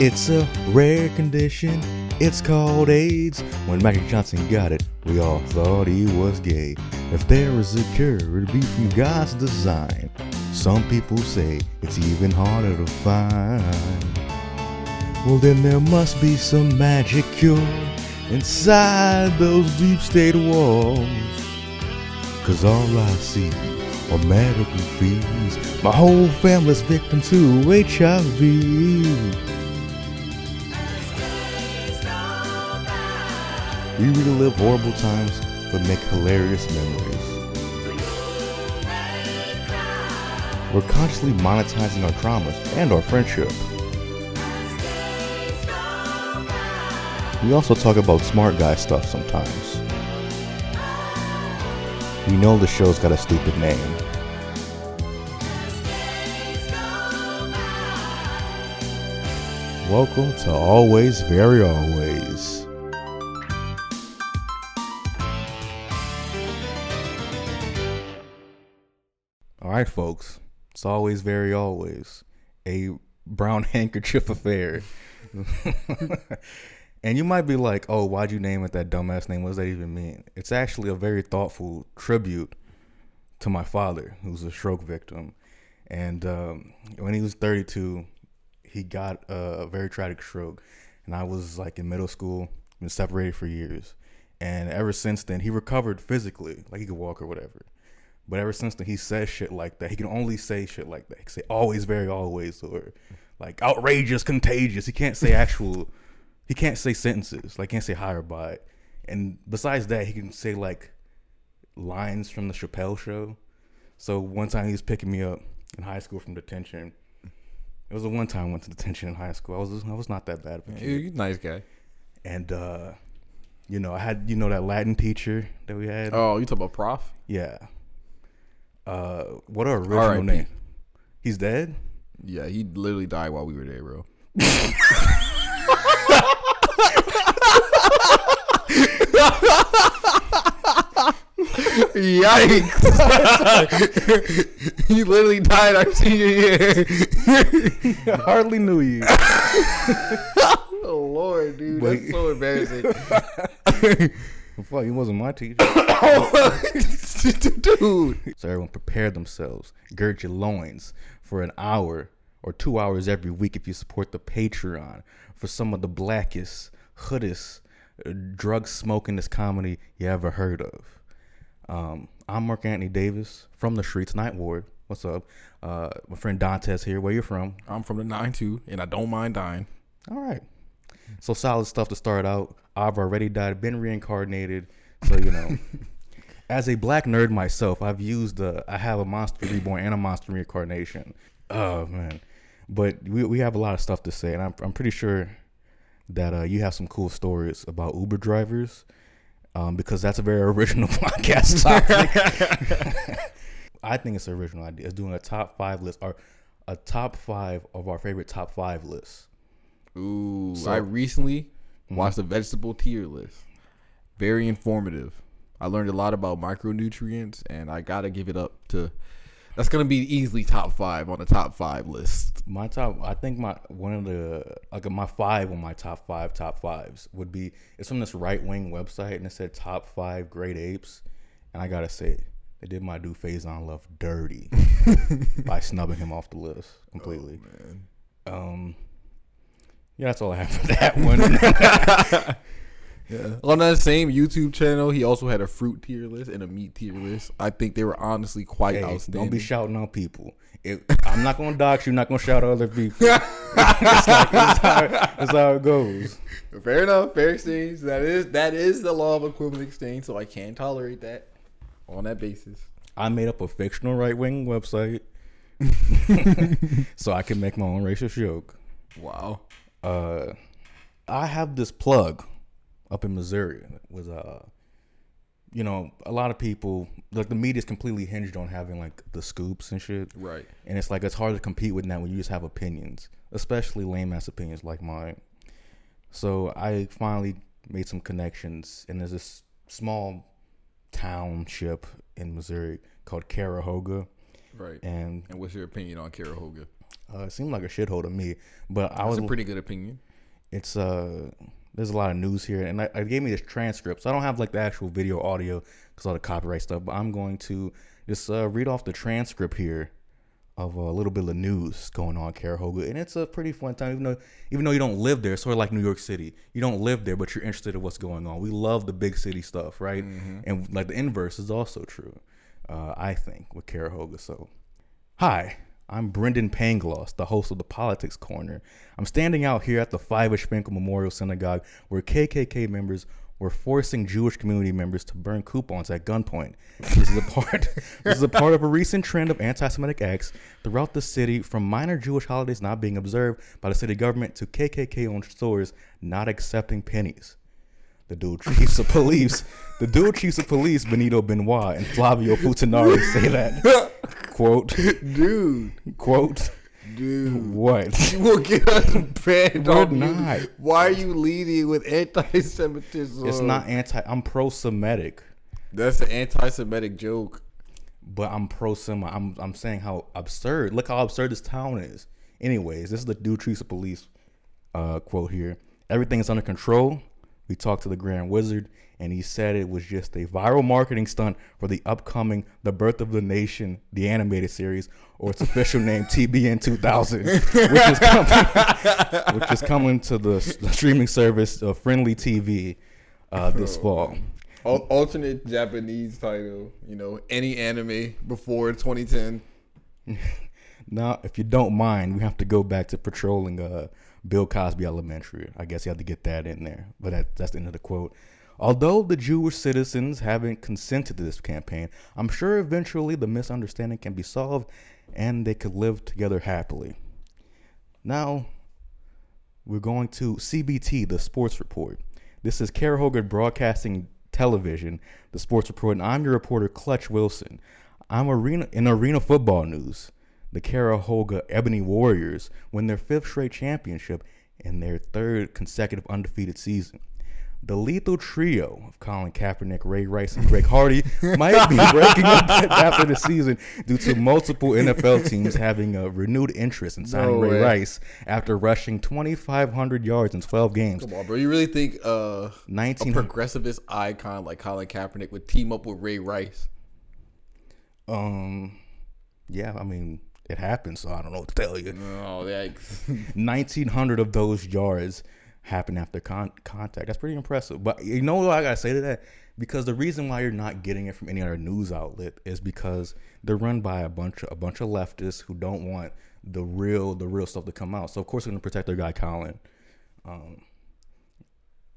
It's a rare condition. It's called AIDS. When Magic Johnson got it, we all thought he was gay. If there is a cure, it'd be from God's design. Some people say it's even harder to find. Well, then there must be some magic cure inside those deep state walls. Cause all I see are medical fees. My whole family's victim to HIV. We relive horrible times but make hilarious memories. We're consciously monetizing our traumas and our friendship. We also talk about smart guy stuff sometimes. We know the show's got a stupid name. Welcome to Always Very Always. Right, folks. It's always very always a brown handkerchief affair. and you might be like, "Oh, why'd you name it that dumbass name? What does that even mean?" It's actually a very thoughtful tribute to my father, who's a stroke victim. And um, when he was 32, he got a very tragic stroke, and I was like in middle school, been separated for years, and ever since then, he recovered physically, like he could walk or whatever. But ever since then, he says shit like that. He can only say shit like that. He can say always, very always, or like outrageous, contagious. He can't say actual. he can't say sentences. Like can't say higher by. It. And besides that, he can say like lines from the Chappelle show. So one time he was picking me up in high school from detention. It was the one time I went to detention in high school. I was I was not that bad of a kid. You're a nice guy. And uh, you know, I had you know that Latin teacher that we had. Oh, you talk about Prof? Yeah. Uh, what our original R.I.P.. name? He's dead. Yeah, he literally died while we were there, bro. Yikes! he literally died our senior year. I hardly knew you. oh Lord, dude, that's so embarrassing. Fuck, he wasn't my teacher. dude. So everyone prepare themselves. Gird your loins for an hour or two hours every week if you support the Patreon for some of the blackest, hoodest, uh, drug smokingest comedy you ever heard of. Um, I'm Marc Anthony Davis from the Streets Ninth Ward. What's up? Uh, my friend Dontez here. Where you from? I'm from the nine two, and I don't mind dying. All right. So solid stuff to start out. I've already died, been reincarnated. So you know, as a black nerd myself, I've used uh, I have a monster reborn and a monster reincarnation. Oh man, but we we have a lot of stuff to say, and I'm I'm pretty sure that uh, you have some cool stories about Uber drivers. Um, because that's a very original podcast topic. I think it's an original idea. It's doing a top five list or a top five of our favorite top five lists. Ooh, So- I recently watched the vegetable tier list. Very informative. I learned a lot about micronutrients, and I gotta give it up to. That's gonna be easily top five on the top five list. My top, I think my one of the like my five on my top five top fives would be it's from this right wing website and it said top five great apes, and I gotta say they did my dude Faizon Love dirty by snubbing him off the list completely. Um, yeah, that's all I have for that one. Yeah. On that same YouTube channel, he also had a fruit tier list and a meat tier list. I think they were honestly quite hey, outstanding. don't be shouting on people. If, I'm not gonna dox you. Not gonna shout at other people. it's like it's how, it's how it goes. Fair enough, fair exchange. That is that is the law of equivalent exchange, so I can tolerate that on that basis. I made up a fictional right wing website so I can make my own racist joke. Wow. Uh, I have this plug up in Missouri with uh, you know, a lot of people like the media's completely hinged on having like the scoops and shit, Right. and it's like it's hard to compete with that when you just have opinions, especially lame ass opinions like mine. So I finally made some connections, and there's this small township in Missouri called Carahoga. Right. And And what's your opinion on Carahoga? Uh, it seemed like a shithole to me. But I That's was a pretty good opinion. it's uh there's a lot of news here and I, I gave me this transcript so i don't have like the actual video audio because all the copyright stuff but i'm going to just uh, read off the transcript here of a little bit of news going on in Carahoga, and it's a pretty fun time. Even though, even though you don't live there, sort of like New York City, you don't live there, but you're interested in what's going on. We love the big city stuff, right? And like the inverse is also true, uh, I think, with Carahoga. So, hi, I'm Brendan Pangloss, the host of the Politics Corner. I'm standing out here at the Five Sprinkel Memorial Synagogue, where KKK members were forcing Jewish community members to burn coupons at gunpoint. This is a part. this is a part of a recent trend of anti-Semitic acts throughout the city, from minor Jewish holidays not being observed by the city government to KKK-owned stores not accepting pennies. The dual chiefs of police, the dual chiefs of police, Benito Benoit and Flavio Futanari, say that. quote, Dude, quote, dude. what? You will get us banned We're not. music. Why are you leading with anti-Semitism? It's not anti. I'm pro-Semitic, That's an anti-Semitic joke. but I'm pro-Semite. I'm I'm saying how absurd. Look how absurd this town is. Anyways, this is the dual chiefs of police uh, quote here. Everything is under control. We talked to the Grand Wizard, and he said it was just a viral marketing stunt for the upcoming The Birth of the Nation, the animated series, or its official name, TBN 2000, which is coming, which is coming to the, the streaming service uh, Friendly TV uh, this fall. Alternate Japanese title. You know, any anime before 2010. Now, if you don't mind, we have to go back to patrolling uh, Bill Cosby Elementary. I guess you have to get that in there. But that, that's the end of the quote. Although the Jewish citizens haven't consented to this campaign, I'm sure eventually the misunderstanding can be solved and they could live together happily. Now, we're going to CBT, the sports report. This is Carahoga Broadcasting Television, the sports report, and I'm your reporter, Clutch Wilson. I'm arena in arena football news. The Carahoga Ebony Warriors win their fifth straight championship in their third consecutive undefeated season. The lethal trio of Colin Kaepernick, Ray Rice, and Greg Hardy might be breaking up after the season due to multiple NFL teams having a renewed interest in signing No Ray. Rice after rushing 2,500 yards in 12 games. Come on, bro. You really think uh, a 19 progressivist icon like Colin Kaepernick would team up with Ray Rice? Um, yeah, I mean, it happened, so I don't know what to tell you. Oh, yikes. 1,900 of those yards happened after con- contact. That's pretty impressive. But you know what I gotta say to that? Because the reason why you're not getting it from any other news outlet is because they're run by a bunch of a bunch of leftists who don't want the real the real stuff to come out. So of course they're gonna protect their guy Colin. Um,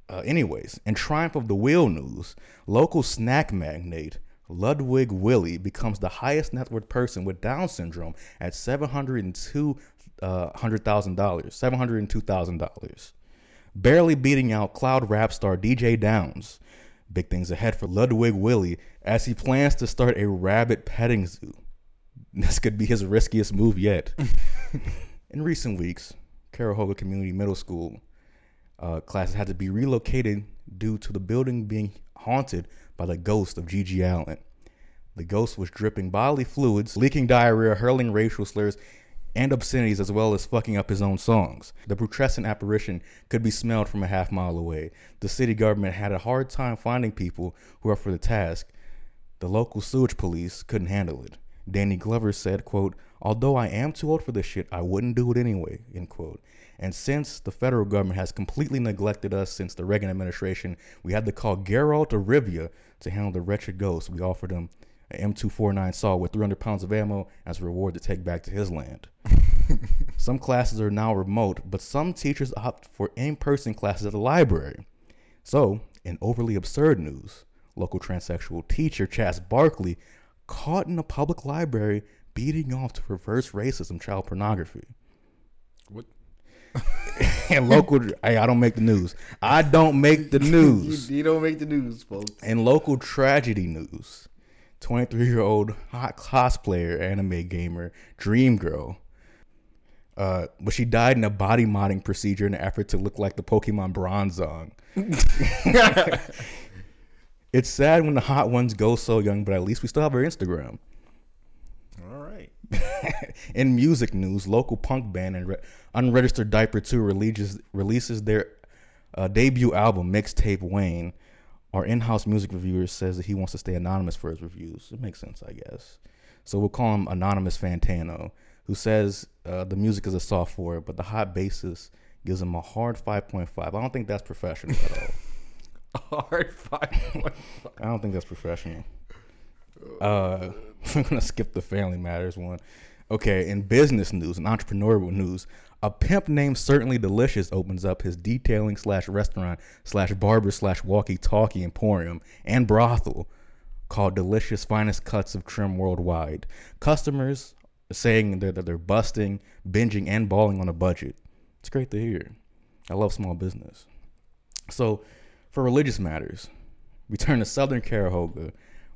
uh, anyways, in triumph of the wheel news, local snack magnate Ludwig Willie becomes the highest net worth person with Down syndrome at seven hundred and two hundred thousand dollars, seven hundred and two thousand dollars, barely beating out cloud rap star DJ Downs. Big things ahead for Ludwig Willie as he plans to start a rabbit petting zoo. This could be his riskiest move yet. In recent weeks, Carahoga Community Middle School uh, classes had to be relocated due to the building being haunted by the ghost of GG Allin. The ghost was dripping bodily fluids, leaking diarrhea, hurling racial slurs, and obscenities, as well as fucking up his own songs. The putrescent apparition could be smelled from a half mile away. The city government had a hard time finding people who are for the task. The local sewage police couldn't handle it. Danny Glover said, quote, although I am too old for this shit, I wouldn't do it anyway, end quote. And since the federal government has completely neglected us since the Reagan administration, we had to call Geralt of Rivia to handle the wretched ghost. We offered him an M249 saw with 300 pounds of ammo as a reward to take back to his land. some classes are now remote, but some teachers opt for in-person classes at the library. So, in overly absurd news, local transsexual teacher Chas Barkley caught in a public library beating off to reverse racism child pornography. What? and local, hey, I don't make the news. I don't make the news. You, you don't make the news, folks. And local tragedy news 23 year old hot cosplayer, anime gamer, Dream Girl. Uh, but she died in a body modding procedure in an effort to look like the Pokemon Bronzong. it's sad when the hot ones go so young, but at least we still have our Instagram. In music news, local punk band and re- Unregistered Diaper 2 releases releases their uh, debut album, Mixtape Wayne. Our in-house music reviewer says that he wants to stay anonymous for his reviews. It makes sense, I guess. So we'll call him Anonymous Fantano, who says uh, the music is a soft four, but the hot bassist gives him a hard 5.5. I don't think that's professional at all. Hard five. I don't think that's professional. Uh, I'm gonna skip the family matters one. Okay, in business news and entrepreneurial news, a pimp named Certainly Delicious opens up his detailing slash restaurant slash barber slash walkie talkie emporium and brothel called Delicious Finest Cuts of Trim Worldwide. Customers saying that that they're busting, binging, and balling on a budget. It's great to hear. I love small business. So, for religious matters, we turn to southern Carahoga,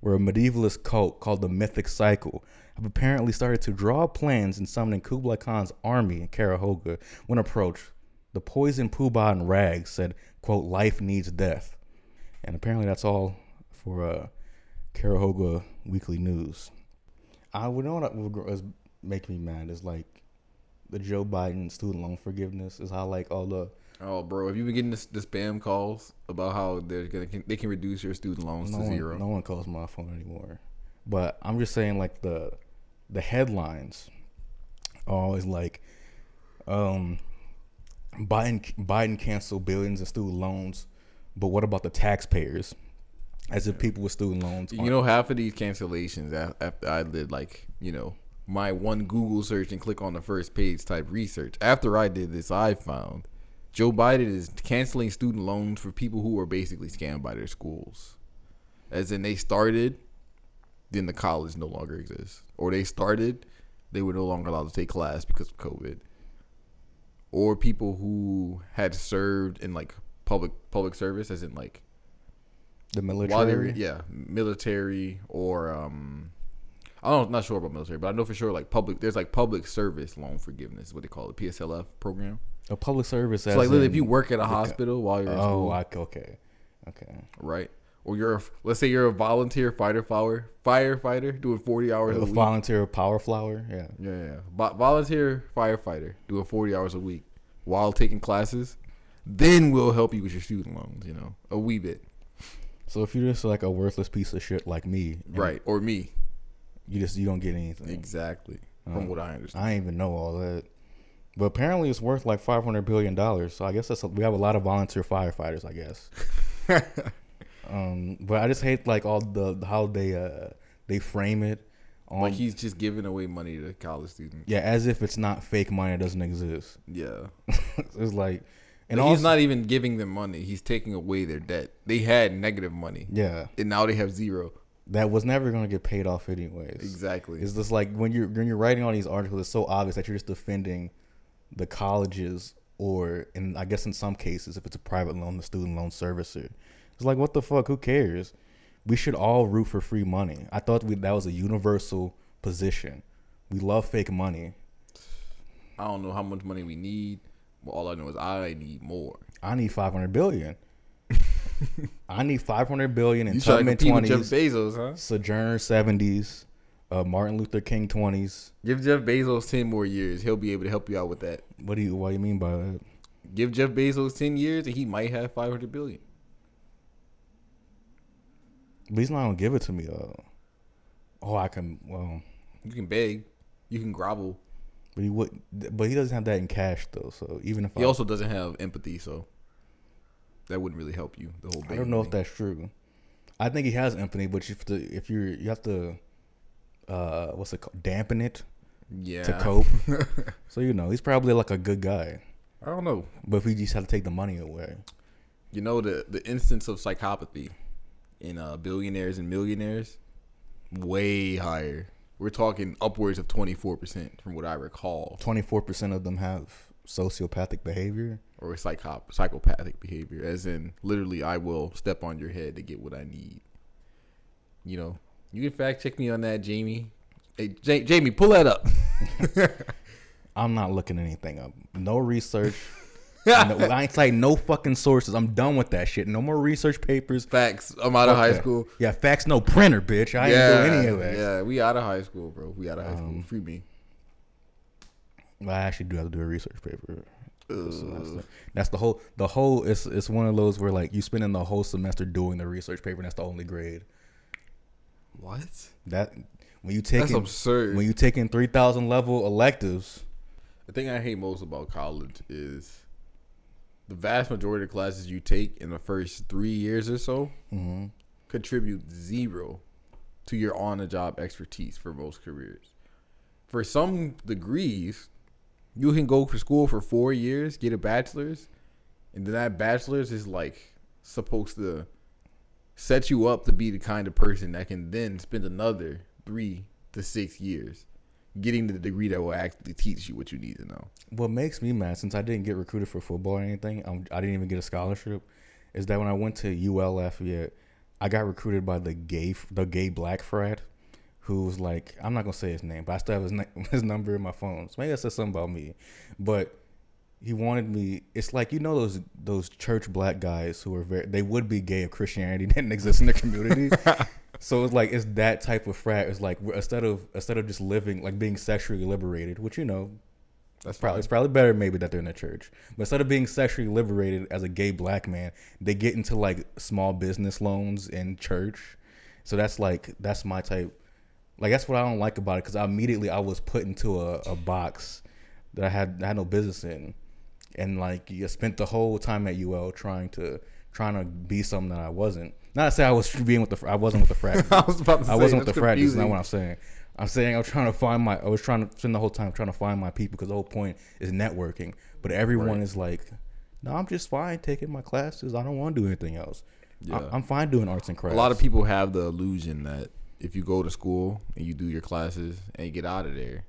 where a medievalist cult called the Mythic Cycle have apparently started to draw plans in summoning Kublai Khan's army in Carahoga when approached. The poison Poobah and Rags said, quote, life needs death. And apparently that's all for uh, Carahoga Weekly News. I would know what would making me mad is like the Joe Biden student loan forgiveness is how like all the Oh, bro, have you been getting this, the spam calls about how they're gonna they can reduce your student loans no to one, zero? No one calls my phone anymore. But I'm just saying, like the the headlines are always like, um, Biden Biden canceled billions in student loans, but what about the taxpayers? As if people with student loans, You know, half of these cancellations after I did like you know my one Google search and click on the first page type research. After I did this, I found Joe Biden is canceling student loans for people who were basically scammed by their schools, as in they started, then the college no longer exists, or they started, they were no longer allowed to take class because of COVID, or people who had served in like public public service, as in like the military. were, yeah, military or um, I don't, not sure about military, but I know for sure like public. There's like public service loan forgiveness, what they call it, PSLF program. A public service. So like, literally, if you work at a hospital while you're in Oh, school, I, okay, okay. right? Or you're, a, let's say you're a volunteer fighter flower firefighter doing 40 hours a, A volunteer power flower. Yeah. yeah, yeah, Vo- volunteer firefighter doing 40 hours a week while taking classes. Then we'll help you with your student loans. You know, a wee bit, So if you're just like a worthless piece of shit like me, right? Or me, You just you don't get anything. exactly. From Oh. what I understand. I didn't even know all that. But apparently it's worth like five hundred billion dollars. So I guess that's a, we have a lot of volunteer firefighters. I guess. um, but I just hate like all the how they uh they frame it. On, Like he's just giving away money to college students. yeah, as if it's not fake money. It doesn't exist. Yeah. it's like, And also, he's not even giving them money. He's taking away their debt. They had negative money. Yeah, And now they have zero. that was never gonna get paid off anyways. Exactly. It's just like when you're when you're writing all these articles, it's so obvious that you're just defending the colleges or, in I guess in some cases, if it's a private loan, the student loan servicer. It's like what the fuck? Who cares? We should all root for free money. I thought we, that was a universal position. We love fake money. I don't know how much money we need. But all I know is I need more. I need five hundred billion. I need five hundred billion in You trying to Tubman twenties, Bezos, huh? Sojourner seventies, uh, Martin Luther King twenties. Give Jeff Bezos ten more years. He'll be able to help you out with that. What do you what do you mean by that? Give Jeff Bezos ten years and he might have five hundred billion. But he's not gonna give it to me though. Oh, I can. Well, You can beg. You can grovel. but he would. But he doesn't have that in cash though. So even if He I, also doesn't have empathy, so that wouldn't really help you. The whole I don't know if that's true. I think he has empathy, but you have to, if you're, you have to, uh, what's it called, dampen it yeah. to cope. so you know, he's probably like a good guy, I don't know. but if we just had to take the money away, You know the the instance of psychopathy in uh, billionaires and millionaires way higher. We're talking upwards of twenty four percent from what I recall, twenty four percent of them have sociopathic behavior. or psychop psychopathic behavior, as in literally I will step on your head to get what I need. You know, you can fact check me on that, Jamie. Hey, J- Jamie, pull that up. I'm not looking anything up. No research. no, I ain't citing no fucking sources. I'm done with that shit. No more research papers. Facts. I'm out of high school. Yeah, facts, no printer, bitch. I yeah, ain't doing any of that. Yeah, we out of high school, bro. We out of high Um, school. Free me. Well, I actually do have to do a research paper. this semester. That's the whole. The whole. It's it's one of those where like you spending the whole semester doing the research paper. and That's the only grade. What? That when you That's taking absurd. when you taking three thousand level electives. The thing I hate most about college is the vast majority of classes you take in the first three years or so Mm-hmm. contribute zero to your on the job expertise for most careers. For some degrees, you can go to school for four years, get a bachelor's, and then that bachelor's is like supposed to set you up to be the kind of person that can then spend another three to six years getting the degree that will actually teach you what you need to know. What makes me mad, since I didn't get recruited for football or anything, I'm, I didn't even get a scholarship, is that when I went to UL Lafayette, I got recruited by the gay the gay black frat, who was like, I'm not gonna say his name, but I still have his na- his number in my phone. So maybe that says something about me, but he wanted me. It's like you know those those church black guys who are very they would be gay if Christianity didn't exist in their community. so it's like it's that type of frat. It's like instead of instead of just living like being sexually liberated, which you know That's probably it's probably better maybe that they're in the church. But instead of being sexually liberated as a gay black man, they get into like small business loans in church. So that's like that's my type. Like that's what I don't like about it because immediately I was put into a, a box that I had I had no business in, and like you spent the whole time at UL trying to trying to be something that I wasn't. Not to say I was being with the I wasn't with the frat. I was about to say I wasn't with the frat. That's not what I'm saying. I'm saying I was trying to find my. I was trying to spend the whole time trying to find my people because the whole point is networking. But everyone Right. is like, "No, I'm just fine taking my classes. I don't want to do anything else. I- Yeah. I'm fine doing arts and crafts." A lot of people have the illusion that if you go to school and you do your classes and you get out of there,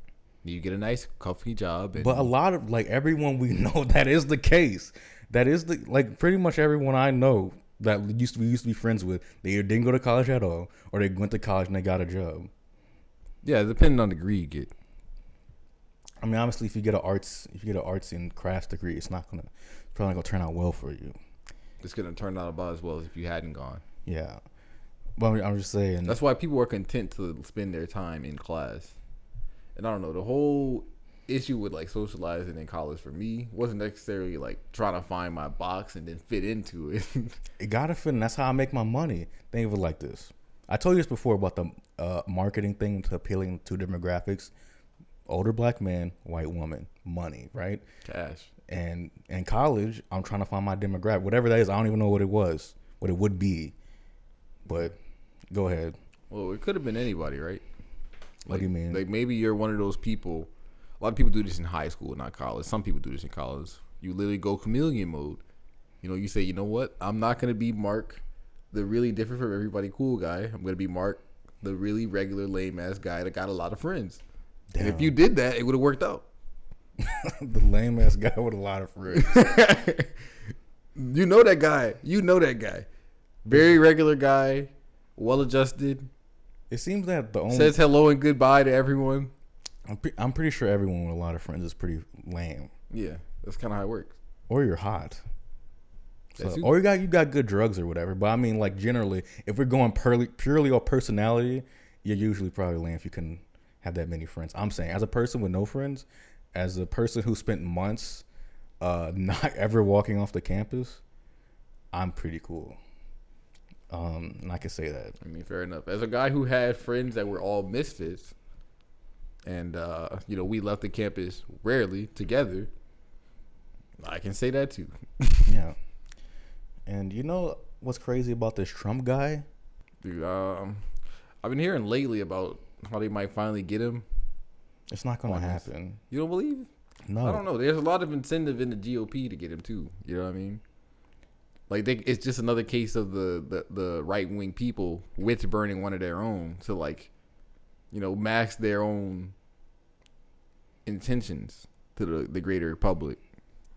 you get a nice, comfy job. And But a lot of like everyone we know that is the case. That is the like pretty much everyone I know that used to we used to be friends with. They either didn't go to college at all, or they went to college and they got a job. yeah, depending on the degree you get. I mean, obviously, if you get an arts, if you get an arts and crafts degree, it's not gonna it's probably not gonna turn out well for you. It's gonna turn out about as well as if you hadn't gone. Yeah, but I mean, I'm just saying. That's why people are content to spend their time in class. And I don't know, the whole issue with like socializing in college for me wasn't necessarily like trying to find my box and then fit into it. it gotta fit, and that's how I make my money. Think of it like this. I told you this before about the uh, marketing thing to appealing to demographics: older black man, white woman, money, right? Cash. And in college, I'm trying to find my demographic, whatever that is. I don't even know what it was, what it would be. But go ahead. Well, it could have been anybody, right? What do you mean? Like maybe you're one of those people. A lot of people do this in high school, not college. Some people do this in college. You literally go chameleon mode. You know, you say, you know what? I'm not gonna be Marc, the really different from everybody cool guy. I'm gonna be Marc, the really regular lame ass guy that got a lot of friends. And if you did that, it would have worked out. the lame ass guy with a lot of friends. You know that guy. You know that guy. Very regular guy, well adjusted. It seems that the only Says hello and goodbye to everyone. I'm, pre- I'm pretty sure everyone with a lot of friends is pretty lame, Yeah, that's kind of how it works. or you're hot. So, you. or you got you got good drugs or whatever. But I mean, like generally, if we're going purely purely on personality, you're usually probably lame if you can have that many friends. I'm saying, as a person with no friends, as a person who spent months uh, not ever walking off the campus, I'm pretty cool. Um, and I can say that. I mean, fair enough. As a guy who had friends that were all misfits, and uh, you know, we left the campus rarely together. I can say that too. Yeah. And you know what's crazy about this Trump guy? Dude, um, I've been hearing lately about how they might finally get him. It's not gonna happen. You don't believe? No. I don't know. There's a lot of incentive in the GOP to get him too. You know what I mean? Like they, it's just another case of the the, the right wing people witch burning one of their own to like, you know, mask their own intentions to the the greater public.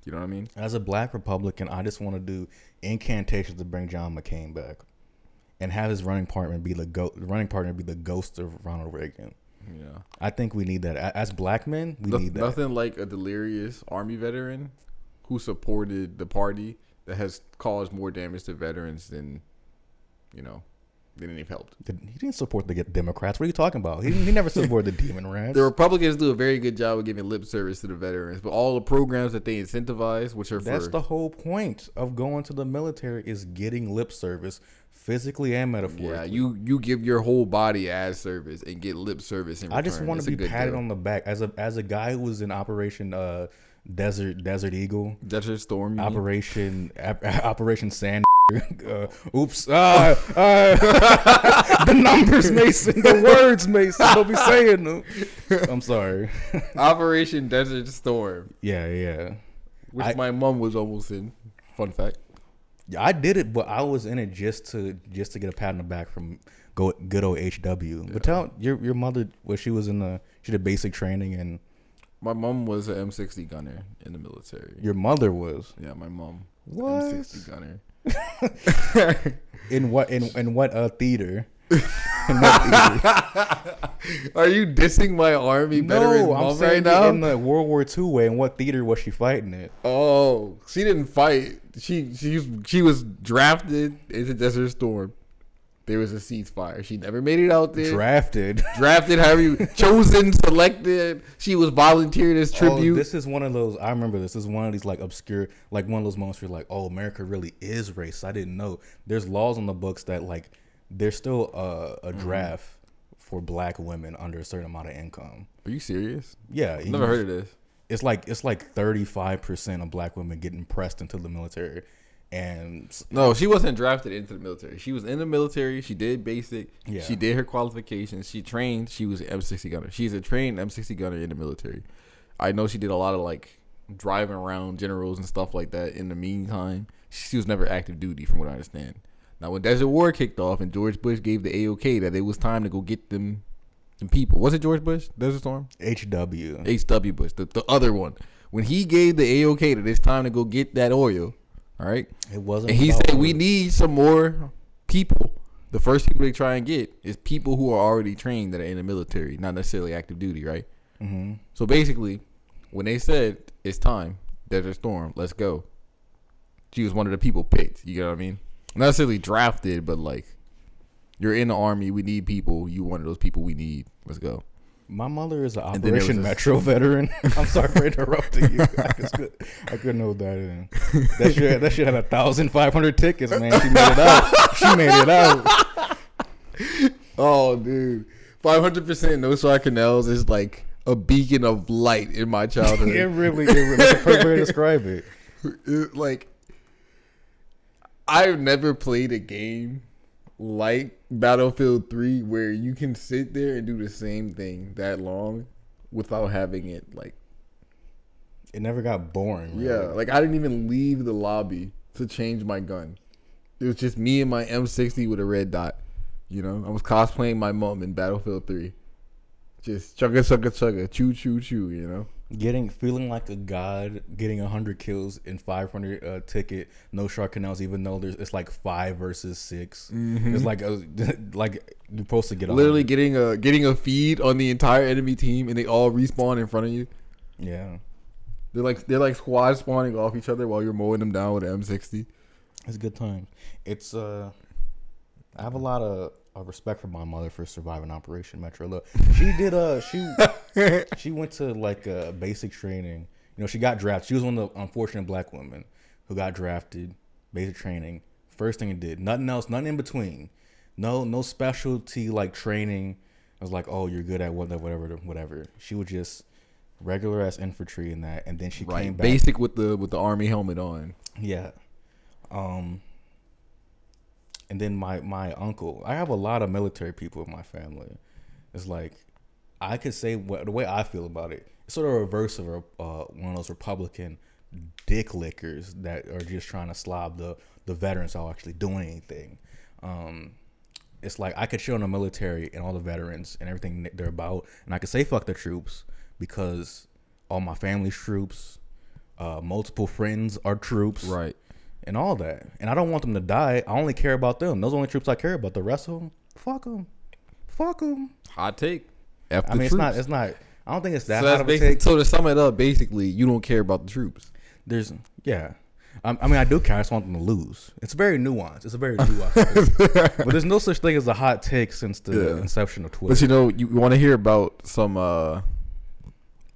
You know what I mean? As a black Republican, I just want to do incantations to bring John McCain back, and have his running partner be the go- running partner be the ghost of Ronald Reagan. Yeah. I think we need that as black men. We No- need that. nothing like a delirious army veteran who supported the party that has caused more damage to veterans than, you know, than any helped. He didn't support the get Democrats. What are you talking about? He, he never supported the Demon Rats. The Republicans do a very good job of giving lip service to the veterans, but all the programs that they incentivize, which are That's for the whole point of going to the military is getting lip service, physically and metaphorically. yeah, you you give your whole body as service and get lip service. In I just want to be patted deal. on the back as a as a guy who was in Operation uh, Desert Desert Eagle, Desert Storm. Operation Ap- Operation Sand. Uh, oops! Uh, uh, the numbers, Mason. The words, Mason. Don't be saying them. I'm sorry. Operation Desert Storm, yeah, yeah. which I- my mom was almost in. Fun fact. Yeah, I did it, but I was in it just to just to get a pat on the back from go good old HW. But tell your your mother well she was in the she did basic training and My mom was an M60 gunner in the military. your mother was Yeah, my mom. What? M60 gunner. in what in in what uh theater? in what theater? Are you dissing my army veteran No, I'm mom saying right now? in the World War II way. In what theater was she fighting it? Oh, she didn't fight. She she she was drafted into Desert Storm. There was a ceasefire. She never made it out there. Drafted. drafted, however you chosen, selected. She was volunteered as tribute. Oh, this is one of those. I remember this. This is one of these like obscure, like one of those moments where you're like, oh, America really is racist. I didn't know. There's laws on the books that like there's still a, a Mm-hmm. draft for black women under a certain amount of income. Are you serious? Yeah, Never heard of this. It's like it's like 35 percent of black women getting pressed into the military, and No, she wasn't drafted into the military. She was in the military. She did basic. Yeah. She did her qualifications. She trained. She was an M60 gunner. She's a trained M60 gunner in the military. I know she did a lot of like driving around generals and stuff like that. In the meantime, she was never active duty, from what I understand. Now, when Desert War kicked off and George Bush gave the AOK that it was time to go get them, them people. Was it George Bush? Desert Storm. HW. H.W. Bush, the, the other one. When he gave the AOK that it's time to go get that oil, all right, It wasn't. and he said we need some more people. The first people they try and get is people who are already trained that are in the military, not necessarily active duty, right? Mhm. So basically, when they said it's time, Desert Storm, let's go. She was one of the people picked. You get what I mean? Not necessarily drafted, but like you're in the army. We need people. You one of those people we need. Let's go. My mother is an And then there Operation was a- Metro veteran. I'm sorry for interrupting you. I, could, I couldn't hold that in. That shit, that shit had a thousand five hundred tickets, man. She made it out. She made it out. Oh, dude, five hundred percent no star canals is like a beacon of light in my childhood. It really, it really that's the perfect way to describe it. It- like, I've never played a game like Battlefield Three where you can sit there and do the same thing that long without having it like It never got boring. Really. yeah like I didn't even leave the lobby to change my gun. It was just me and my M60 with a red dot. You know, I was cosplaying my mom in Battlefield Three. Just chugga chugga chugga, choo choo choo. You know. Getting feeling like a god, getting hundred kills in five hundred uh, ticket, no shark canals, even though there's it's like five versus 6 It's like a, like you're supposed to get Mm-hmm. Literally getting a getting a feed on the entire enemy team, and they all respawn in front of you. yeah. They're like they're like squad spawning off each other while you're mowing them down with an M60. It's a good time. It's uh, I have a lot of, of respect for my mother for surviving Operation Metro. Look, she did uh, she she went to like uh, basic training. You know, she got drafted. She was one of the unfortunate black women who got drafted. Basic training. First thing it did, nothing else, nothing in between. No, no specialty like training. I was like, oh, you're good at whatever, whatever, whatever. She was just regular ass infantry in that, and then she came back. basic with the with the army helmet on. Yeah. Um and then my my uncle. I have a lot of military people in my family. It's like I could say what the way I feel about it. It's sort of a reverse of a, uh, one of those Republican dick lickers that are just trying to slob the the veterans out actually doing anything. Um, it's like I could show in the military and all the veterans and everything they're about, and I could say fuck the troops because all my family's troops, uh, multiple friends are troops, Right. And all that. And I don't want them to die. I only care about them. Those are the only troops I care about. The rest of them, fuck them, fuck them. Hot take. F I mean, it's not. It's not. I don't think it's that so, hot that's of a take. so to sum it up, basically, you don't care about the troops. there's yeah. I, I mean, I do care. I just want them to lose. It's very nuanced. It's a very nuanced. but there's no such thing as a hot take since the Yeah. inception of Twitter. But you know, you want to hear about some uh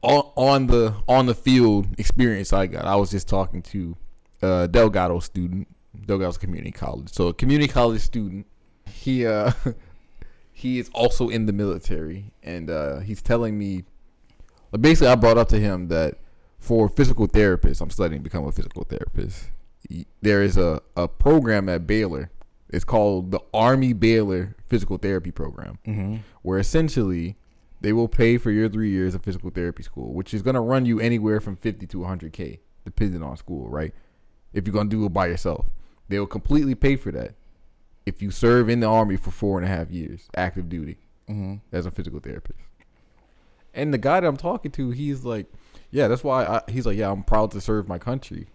on, on the on the field experience I got. I was just talking to a Delgado student, Delgado's community college. So a community college student, he uh he is also in the military and uh he's telling me basically I brought up to him that for physical therapists, I'm studying to become a physical therapist. There is a, a program at Baylor. It's called the Army Baylor Physical Therapy Program hmm where essentially they will pay for your three years of physical therapy school, which is going to run you anywhere from 50 to 100K, depending on school, right? If you're going to do it by yourself, they will completely pay for that if you serve in the Army for four and a half years, active duty, hmm as a physical therapist. And the guy that I'm talking to, he's like, yeah, that's why I, he's like, yeah, I'm proud to serve my country.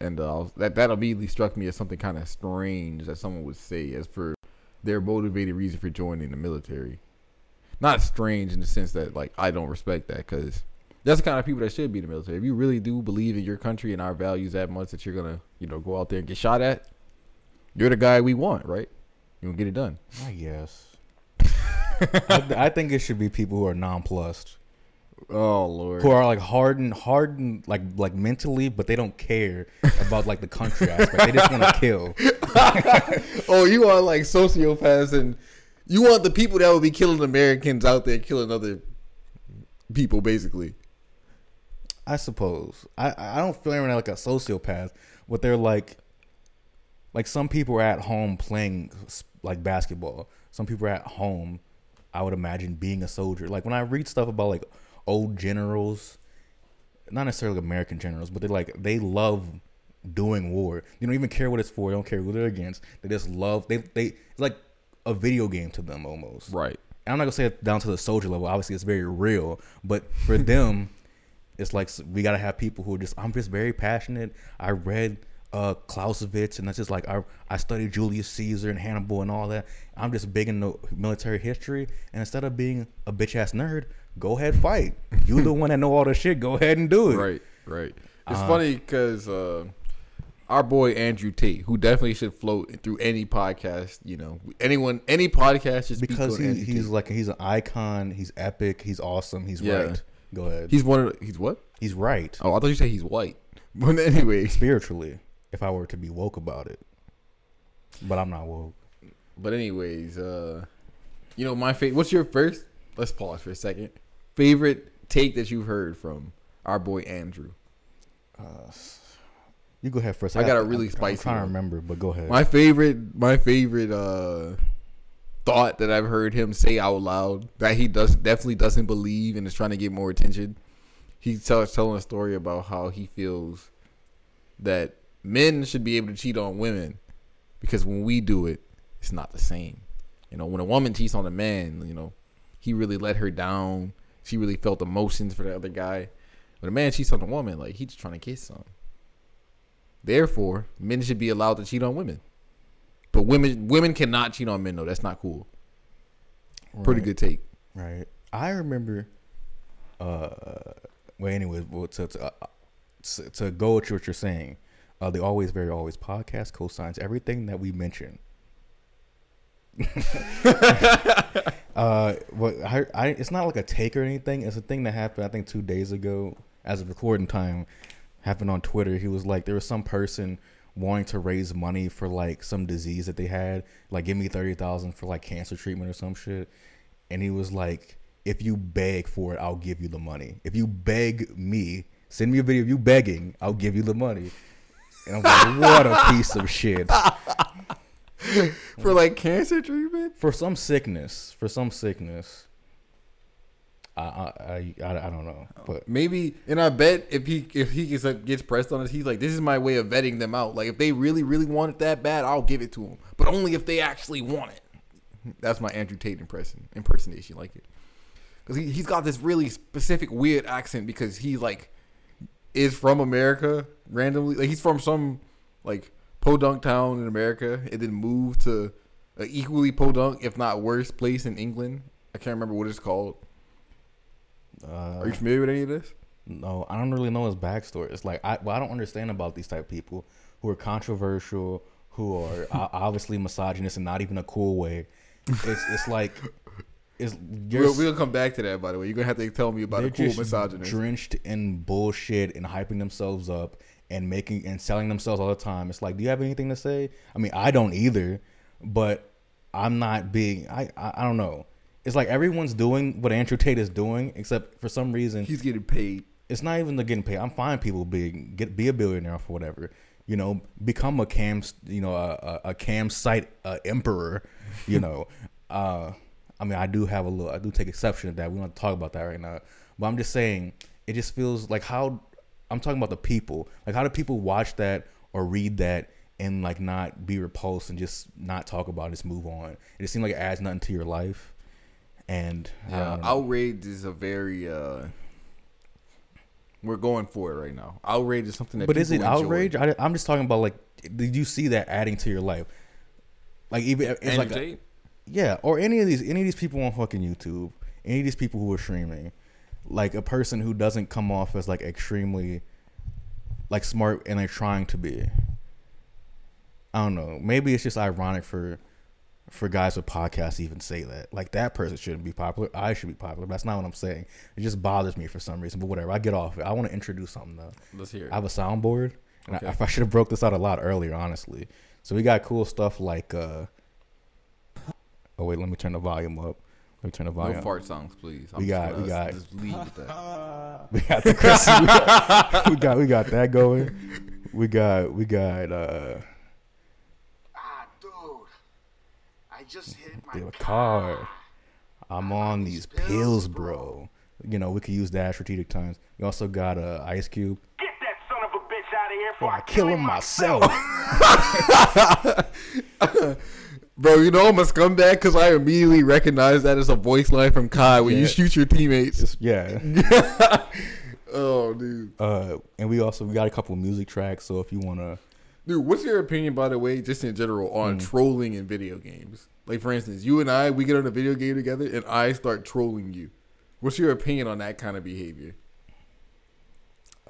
And uh, was- that that immediately struck me as something kind of strange that someone would say as for their motivated reason for joining the military. Not strange in the sense that like I don't respect that because that's the kind of people that should be in the military. If you really do believe in your country and our values that much that you're gonna you know go out there and get shot at, you're the guy we want, right? You gonna get it done. I guess. I, I think it should be people who are nonplussed, Oh lord. who are like hardened, hardened, like like mentally, but they don't care about like the country aspect. They just want to kill. oh, you are like sociopaths, and you want the people that would be killing Americans out there killing other people, basically. I suppose. I I don't feel anyone like a sociopath, but they're like, like some people are at home playing like basketball. Some people are at home. I would imagine being a soldier. Like when I read stuff about like old generals, not necessarily American generals, but they're like they love doing war. They don't even care what it's for. They don't care who they're against. They just love. They they it's like a video game to them almost. Right. I'm not gonna say it down to the soldier level. Obviously, it's very real, but for them, it's like we gotta have people who are just. I'm just very passionate. I read uh Clausewitz, and that's just like I I studied Julius Caesar and Hannibal and all that. I'm just big into military history, and instead of being a bitch ass nerd, go ahead fight. You the one that know all the shit. Go ahead and do it. Right. Right. It's Uh, funny because uh, our boy Andrew Tate, who definitely should float through any podcast, you know, anyone, any podcast, just Because he, he's Tate. like he's an icon. He's epic. He's awesome. He's Yeah. right. Go ahead. he's one of he's what? he's right. Oh, I thought you said he's white. But anyway, spiritually if I were to be woke about it. But I'm not woke. But anyways, uh, you know my favorite. What's your first? Let's pause for a second. Favorite take that you've heard from our boy Andrew. Uh, you go ahead first. I got a really I'm, spicy I'm trying to remember, but go ahead. My favorite, my favorite uh, thought that I've heard him say out loud that he does definitely doesn't believe and is trying to get more attention. He's tells telling a story about how he feels that men should be able to cheat on women because when we do it, it's not the same. You know, when a woman cheats on a man, you know, he really let her down. She really felt emotions for the other guy. When a man cheats on a woman, like he's just trying to get some. Therefore, men should be allowed to cheat on women. But women women cannot cheat on men though. That's not cool. Pretty good take. Right. I remember. Uh, well, anyways, well, to to, uh, to to go with what you're saying, uh, the always very always podcast co-signs everything that we mention. uh, what I, I it's not like a take or anything. It's a thing that happened. I think two days ago, as of recording time, happened on Twitter. He was like, there was some person wanting to raise money for like some disease that they had, like give me thirty thousand for like cancer treatment or some shit. And he was like, if you beg for it, I'll give you the money. If you beg me, send me a video of you begging, I'll give you the money. And I'm like, what a piece of shit. For like cancer treatment? For some sickness, for some sickness. I I I, don't know, but Maybe and I bet if he if he gets like, gets pressed on this, he's like, This is my way of vetting them out. Like if they really, really want it that bad, I'll give it to them. But only if they actually want it. That's my Andrew Tate impression impersonation, like it. Because he, he's got this really specific weird accent because he like is from America randomly. Like he's from some like podunk town in America and then moved to an equally podunk, if not worse, place in England. I can't remember what it's called. Uh, Are you familiar with any of this? No, I don't really know his backstory. It's like I well, I don't understand about these type of people who are controversial, who are obviously misogynist and not even a cool way. It's it's like it's you're, We'll, we'll come back to that. By the way, you're gonna have to tell me about a cool misogynist. drenched in bullshit and hyping themselves up and making and selling themselves all the time. It's like, do you have anything to say? I mean, I don't either, but I'm not being. I I, I don't know. It's like everyone's doing what Andrew Tate is doing, except for some reason He's getting paid. it's not even the getting paid. I'm fine people being get be a billionaire for whatever. You know, become a cam, you know, a, a, a cam site uh, emperor. You know, uh, I mean, I do have a little, I do take exception to that. We don't talk about that right now, but I'm just saying, it just feels like how I'm talking about the people. Like, how do people watch that or read that and like not be repulsed and just not talk about it, just move on? It just seems like it adds nothing to your life. And Yeah, outrage is a very. uh We're going for it right now. Outrage is something that. But is it people enjoy. outrage? I, I'm just talking about like, did you see that adding to your life? Like even it's Andrew like a- yeah, or any of these any of these people on fucking YouTube, any of these people who are streaming, like a person who doesn't come off as like extremely like smart and they're trying to be. I don't know. Maybe it's just ironic for for guys with podcasts to even say that. Like that person shouldn't be popular. I should be popular. But that's not what I'm saying. It just bothers me for some reason. But whatever. I get off it. I want to introduce something though. Let's hear it. I have a soundboard, and Okay. I, I should have broke this out a lot earlier, honestly. So we got cool stuff like. uh Oh wait, let me turn the volume up. Let me turn the volume. Up. No volume. fart songs, please. We got- gonna we got- just leave with that. We got the Chrissy. we, got, we got we got that going. We got we got uh Ah, dude. I just hit my the car. car. I'm on these pills, bro. You know we could use that strategic times. We also got uh, Ice Cube. Get that son of a bitch out of here before I kill him myself. Bro, you know I'm a scumbag because I immediately recognize that as a voice line from Kai when you shoot your teammates. Just- yeah. oh, dude. Uh, and we also we got a couple music tracks. So if you wanna, Dude, what's your opinion, by the way, just in general, on Hmm. trolling in video games? Like, for instance, you and I, we get on a video game together, and I start trolling you. What's your opinion on that kind of behavior?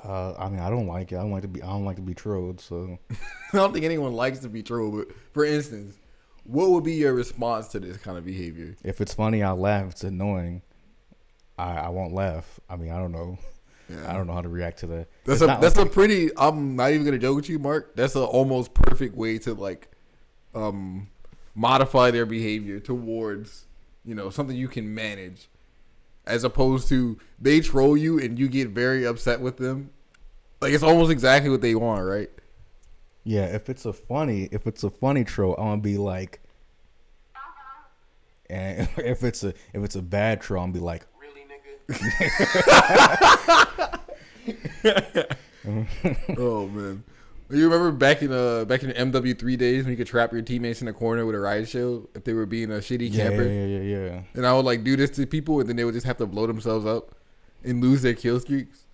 uh, I mean I don't like it. I don't like to be I don't like to be trolled. So I don't think anyone likes to be trolled, but for instance, what would be your response to this kind of behavior? if it's funny, I'll laugh. If it's annoying, I I won't laugh. I mean I don't know. Yeah. I don't know how to react to that. That's It's a that's like- a pretty. I'm not even gonna joke with you, Mark. That's a almost perfect way to like, um, modify their behavior towards you know something you can manage, as opposed to they troll you and you get very upset with them. Like it's almost exactly what they want, right? Yeah, if it's a funny, if it's a funny troll, I'm gonna be like, and if it's a if it's a bad troll, I'm gonna be like, Really, nigga? oh man. You remember back in uh back in the MW3 days when you could trap your teammates in a corner with a riot shield if they were being a shitty yeah, camper? yeah, yeah, yeah, yeah. And I would like do this to people, and then they would just have to blow themselves up and lose their kill streaks.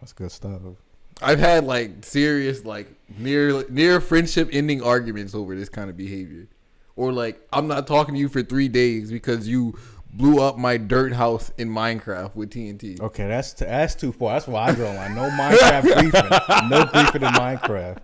That's good stuff. I've had like serious, like near near friendship ending arguments over this kind of behavior, or like I'm not talking to you for three days because you blew up my dirt house in Minecraft with TNT. Okay, that's t- that's too far. That's why I draw line. No Minecraft griefing. No griefing in Minecraft.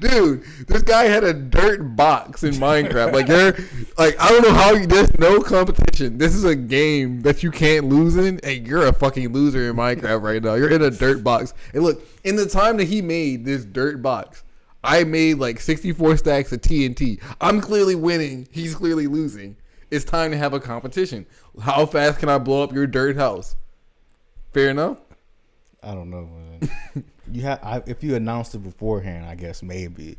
Dude, this guy had a dirt box in Minecraft. Like you're like I don't know how you there's no competition. This is a game that you can't lose in, and you're a fucking loser in Minecraft right now. You're in a dirt box. And look, in the time that he made this dirt box, I made like 64 stacks of TNT. I'm clearly winning. He's clearly losing. It's time to have a competition. How fast can I blow up your dirt house? Fair enough. I don't know, man. you have I, if you announced it beforehand, I guess maybe.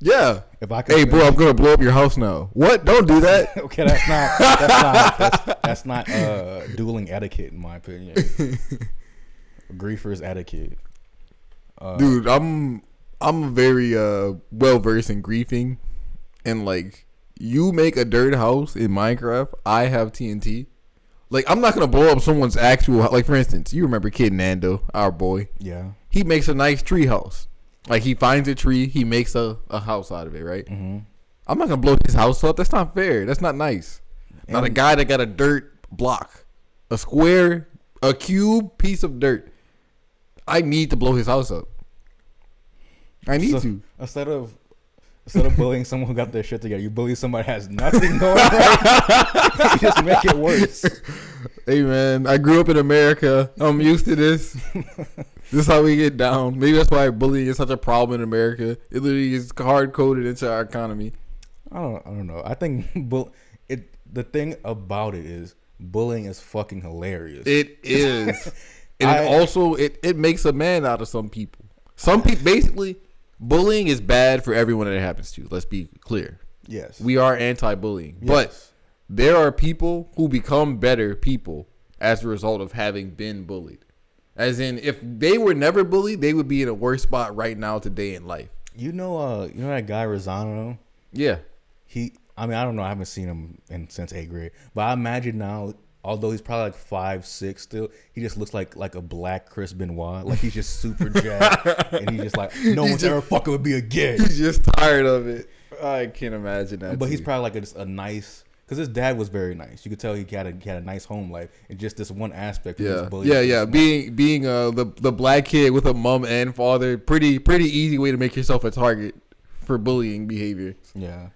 Yeah. If I could, Hey, bro, I'm gonna blow up your house now. What? Don't do that. okay, that's not that's not that's, that's not uh dueling etiquette in my opinion. Griefers etiquette. Uh, dude i'm i'm very uh well versed in griefing and like you make a dirt house in minecraft i have tnt like i'm not gonna blow up someone's actual like for instance you remember kid nando our boy? Yeah. he makes a nice tree house. Like he finds a tree he makes a, a house out of it right? Mm-hmm. i'm not gonna blow his house up. That's not fair. That's not nice. Not a guy that got a dirt block. A square a cube piece of dirt, I need to blow his house up. I need So, to. instead of instead of bullying someone who got their shit together, you bully somebody that has nothing going right. you just make it worse. Hey man, I grew up in America. I'm used to this. this is how we get down. Maybe that's why bullying is such a problem in America. It literally is hard coded into our economy. I don't. I don't know. I think bull. It. The thing about it is bullying is fucking hilarious. It is. and I- it also it, it makes a man out of some people. Some people basically bullying is bad for everyone that it happens to. Let's be clear. yes. We are anti-bullying, Yes. but there are people who become better people as a result of having been bullied. As in, if they were never bullied, they would be in a worse spot right now today in life. You know. Uh. You know that guy Rosano. Yeah, He. I mean, I don't know. I haven't seen him in since eighth grade, but I imagine now. Although he's probably like five six still, he just looks like like a black Chris Benoit. Like he's just super jacked, and he's just like no He's one's just- ever fucking with me again. he's just tired of it. I can't imagine that. But he's probably like a, just a nice because his dad was very nice. You could tell he had a he had a nice home life, and just this one aspect. Of Yeah, his bullying yeah, yeah. Being being uh the the black kid with a mom and father, pretty pretty easy way to make yourself a target for bullying behavior. yeah,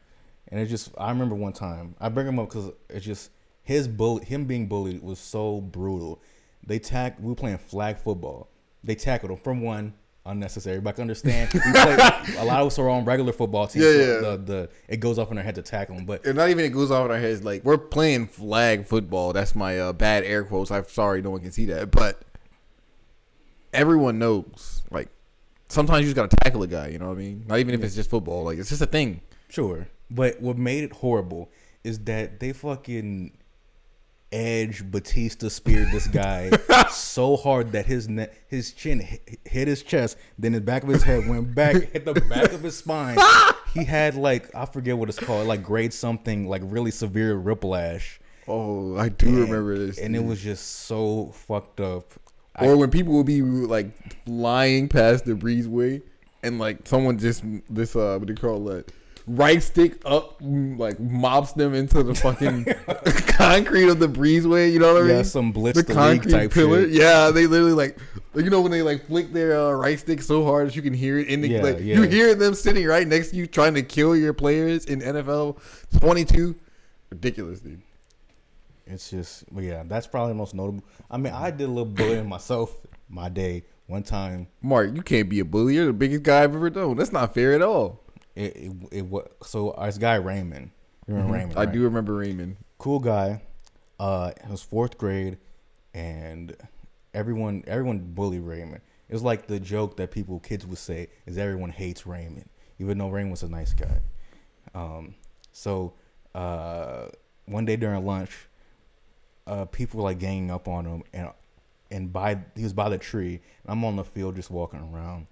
and it just I remember one time I bring him up because it's just his bully him being bullied was so brutal. They tack we were playing flag football. They tackled him from one unnecessary, but I can understand a lot of us are on regular football teams. Yeah, so yeah. The, the it goes off in our head to tackle him, but And not even it goes off in our heads. Like we're playing flag football. That's my uh, bad air quotes. I'm sorry, no one can see that, but everyone knows. Like sometimes you just gotta tackle a guy. You know what I mean? Not even if it's just football. Like it's just a thing. Sure. But what made it horrible is that they fucking Edge Batista speared this guy so hard that his ne- his chin hit, hit his chest, then the back of his head went back, hit the back of his spine. He had like I forget what it's called, like grade something, like really severe whiplash. Oh, I do remember this. and it was just so fucked up. I- or when people would be like flying past the breezeway and like someone just this uh what do you call that right stick up like mops them into the fucking concrete of the breezeway you know what I mean? Yeah, some blitz the the concrete type pillar shit. yeah they literally like you know when they like flick their uh, right stick so hard that you can hear it in the Yeah, like yeah. you hear them sitting right next to you trying to kill your players in NFL 22 ridiculous dude It's just, yeah, that's probably the most notable. I mean, I did a little bullying myself my day one time. Mark you can't be a bully you're the biggest guy I've ever known that's not fair at all It it, it was so our this guy Raymond. You remember Mm-hmm. I right? do remember Raymond Cool guy. Uh, it was fourth grade, and everyone everyone bullied Raymond. It was like the joke that people kids would say is everyone hates Raymond, even though Raymond was a nice guy. Um, so uh, one day during lunch, uh, people were like ganging up on him, and and by he was by the tree. And I'm on the field just walking around,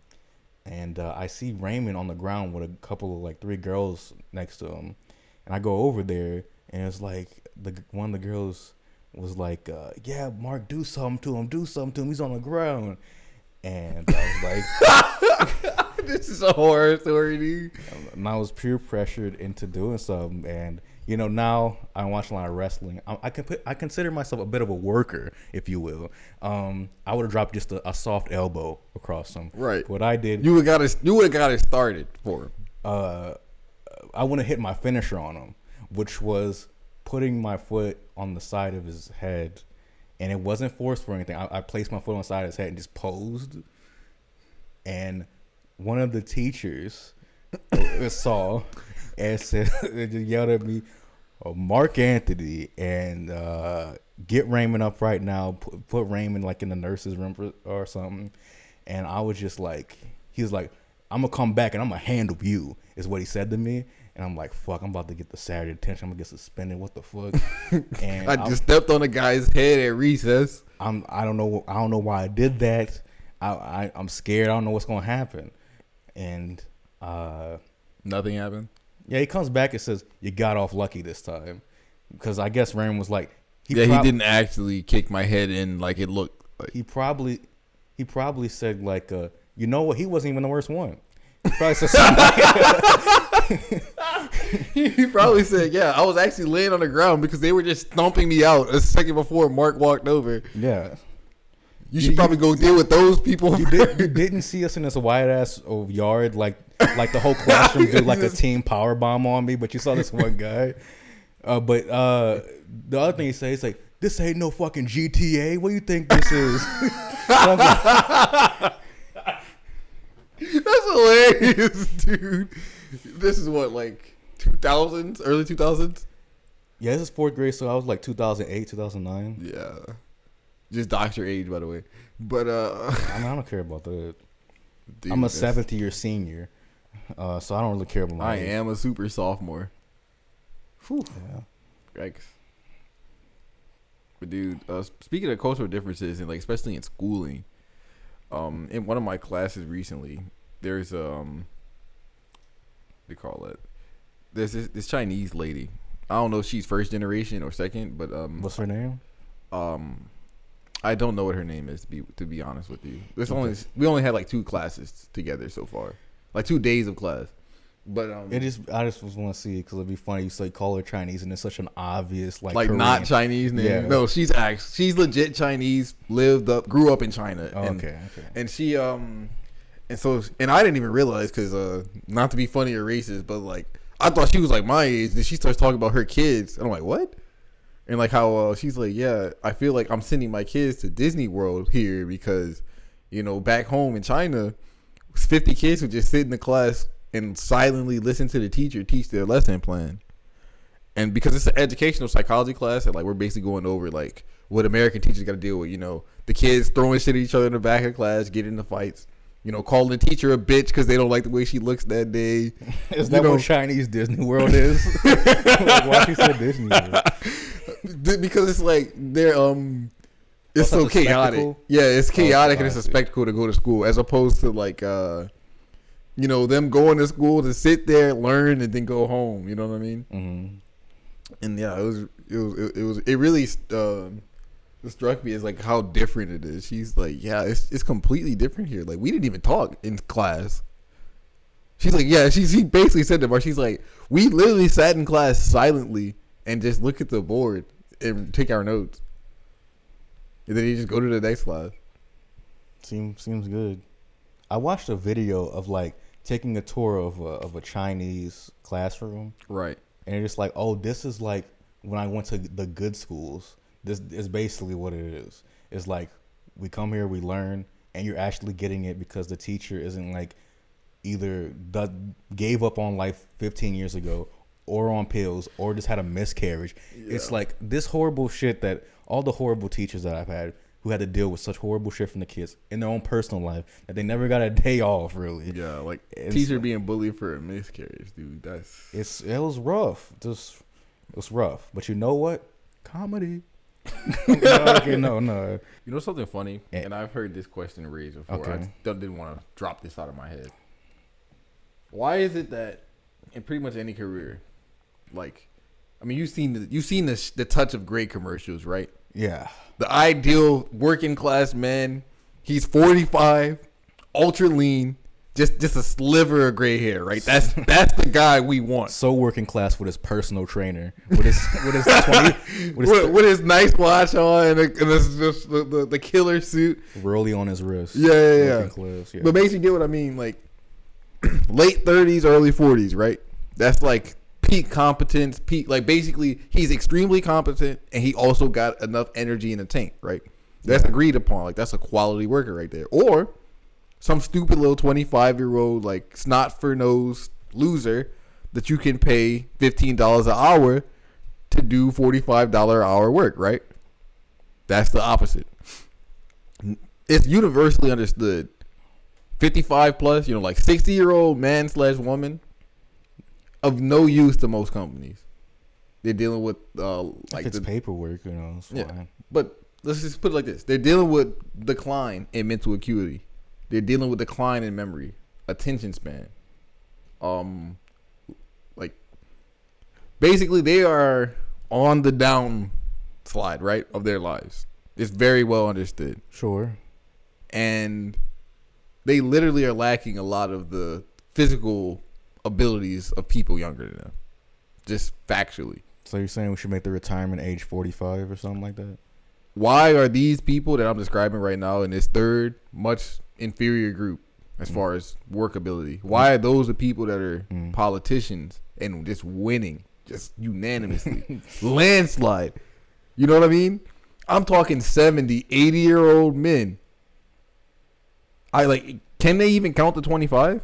and uh, I see Raymond on the ground with a couple of like three girls next to him, and I go over there, and it's like the one of the girls was like, uh, "Yeah, Mark, do something to him, do something to him. He's on the ground." And I was like, this is a horror story, dude. and I was peer pressured into doing something, and you know now I watch a lot of wrestling. I, I can put, I consider myself a bit of a worker, if you will. Um, I would have dropped just a, a soft elbow across him. Right. What I did, You would got it. You would have got it started for him. uh, I want to hit my finisher on him, which was putting my foot on the side of his head, and it wasn't forced for anything. I, I placed my foot on the side of his head and just posed, and one of the teachers saw and said, just yelled at me, "Mark Anthony," and uh, get Raymond up right now. Put, put Raymond like in the nurse's room for, or something. And I was just like, he was like, "I'm gonna come back and I'm gonna handle you," is what he said to me. And I'm like, "Fuck, I'm about to get the Saturday detention. I'm gonna get suspended. What the fuck?" And I just stepped on a guy's head at recess. I'm I don't know I don't know why I did that. I, I I'm scared. I don't know what's gonna happen. And uh Nothing happened. Yeah, he comes back and says you got off lucky this time because I guess Raymond was like he yeah, prob- he didn't actually kick my head in like it looked. Like. He probably he probably said like uh you know what he wasn't even the worst one. He probably said something he probably said, "Yeah, I was actually laying on the ground because they were just stomping me out a second before Mark walked over." yeah. You should probably go deal with those people. You, did, you didn't see us in this wide ass of yard like like the whole classroom did like a team power bomb on me, but you saw this one guy. Uh, but uh, the other thing he says, like, "This ain't no fucking GTA. What do you think this is?" And I'm like, That's hilarious, dude. This is what like 2000s, early 2000s. yeah, this is fourth grade, so I was like 2008, 2009. Yeah, just doctor age, by the way. But uh, I mean, I don't care about that. dude, I'm a seventh year senior, uh, so I don't really care about my I age. am a super sophomore. Whew. Yeah. Yikes. But dude, uh, speaking of cultural differences and like especially in schooling, um, in one of my classes recently, there's um, what do you call it? There's this, this Chinese lady. I don't know if she's first generation or second, but um, What's her name? um, I don't know what her name is to be to be honest with you. There's only we only had like two classes together so far, like two days of class. But um, It just I just was want to see it because it'd be funny. You say call her Chinese, and it's such an obvious like like not Chinese name. Yeah. No, she's act she's legit Chinese. Lived up, grew up in China. Oh, and, okay, okay. And she um, and so and I didn't even realize because uh, not to be funny or racist, but like I thought she was like my age. And she starts talking about her kids, and I'm like, what? And like how uh, she's like, yeah, I feel like I'm sending my kids to Disney World here because, you know, back home in China, 50 kids would just sit in the class and silently listen to the teacher teach their lesson plan and because it's an educational psychology class and like we're basically going over like what american teachers got to deal with you know the kids throwing shit at each other in the back of class getting into fights you know calling the teacher a bitch because they don't like the way she looks that day Is you that know- what Chinese Disney World is? like, why she said Disney World? Because it's like they're um it's Oh, so chaotic yeah it's chaotic and it's a spectacle to go to school as opposed to like uh you know them going to school to sit there learn and then go home you know what i mean hmm and yeah, it was it was it, was it really um it struck me as like how different it is. She's like, yeah, it's it's completely different here. Like we didn't even talk in class. She's like, yeah, she she basically said that, but she's like, we literally sat in class silently and just look at the board and take our notes, and then you just go to the next class. Seems seems good. I watched a video of like taking a tour of a, of a Chinese classroom, Right. and it's just like, oh, this is like when I went to the good schools. This is basically what it is. It's like we come here, we learn, and you're actually getting it because the teacher isn't like either the, gave up on life 15 years ago or on pills or just had a miscarriage. It's like this horrible shit that all the horrible teachers that I've had who had to deal with such horrible shit from the kids in their own personal life that they never got a day off really. Yeah, like It's- teacher being bullied for a miscarriage, dude. That's It's it was rough. Just it was rough. But you know what? Comedy. no, okay, no, no. You know something funny, Eh. and I've heard this question raised before. I Okay. don't, didn't want to drop this out of my head. Why is it that in pretty much any career, like, I mean, you've seen the, you've seen the the Touch of Gray commercials, right? Yeah. The ideal working class man. He's forty five, ultra lean, just just a sliver of gray hair, right? That's that's the guy we want. So working class with his personal trainer. With his with his twenty with his With, with his nice watch on and, a, and this, this, the, the the killer suit. rollie on his wrist. Yeah, yeah, yeah. Class, yeah. But basically, get what I mean. Like late thirties, early forties, right? That's like peak competence. Peak, like basically, he's extremely competent, and he also got enough energy in the tank, right? That's agreed upon. Like that's a quality worker right there. Or some stupid little twenty five year old like snot for nose loser that you can pay fifteen dollars an hour to do forty five dollar hour work, right? That's the opposite. It's universally understood 55 plus, you know, like 60 year old man slash woman of no use to most companies. They're dealing with uh like if it's the, paperwork, you know, yeah. fine. But let's just put it like this: they're dealing with decline in mental acuity. They're dealing with decline in memory, attention span. Um, like basically, they are on the down slide, right, of their lives. It's very well understood Sure. and they literally are lacking a lot of the physical abilities of people younger than them. Just factually. So you're saying we should make the retirement age 45 or something like that? why are these people that I'm describing right now in this third much inferior group as mm. far as workability? Why are those the people that are mm. politicians and just winning just unanimously, landslide? You know what I mean? I'm talking 70, 80 year old men. I like. Can they even count to 25?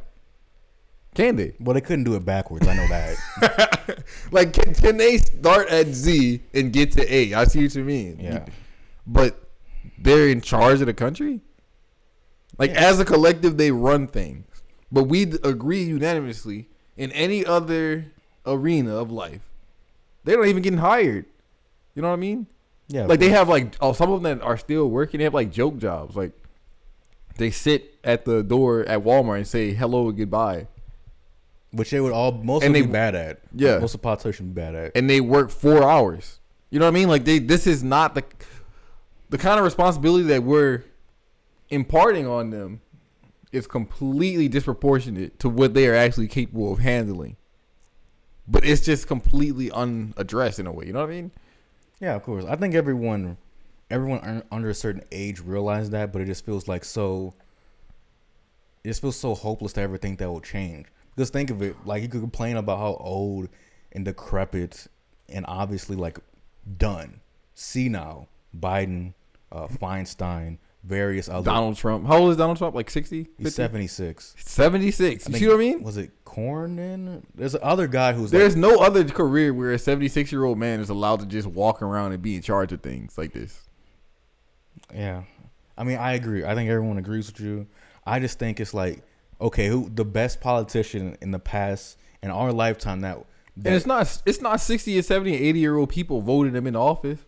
Can they? Well, they couldn't do it backwards. I know that. Like, can, can they start at Z and get to A? I see what you mean. Yeah. But they're in charge of the country? Like, as a collective, they run things. But we agree unanimously in any other arena of life, they're not even getting hired. You know what I mean? yeah. Like, they have, like, oh, some of them that are still working, they have, like, joke jobs. Like, they sit at the door at Walmart and say hello and goodbye. Which they would all most And they- be bad at. Yeah. most of politicians bad at. and they work four hours. You know what I mean? Like they this is not the the kind of responsibility that we're imparting on them is completely disproportionate to what they are actually capable of handling. But it's just completely unaddressed in a way. You know what I mean? Yeah, of course. I think everyone, everyone under a certain age realizes that, but it just feels like so. It just feels so hopeless to ever think that will change. Because think of it, like you could complain about how old and decrepit and obviously like done, senile Biden, uh, Feinstein, various other. Donald Trump. How old is Donald Trump? Like 60? he's seventy six. 76. You see what I mean? Was it Cornyn? There's another guy who's There's like, no other career where a 76 year old man is allowed to just walk around and be in charge of things like this. Yeah, I mean, I agree. I think everyone agrees with you. I just think it's like, okay, who the best politician in the past in our lifetime that, that And it's not it's not 60 or 70 or 80 year old people voting them in office.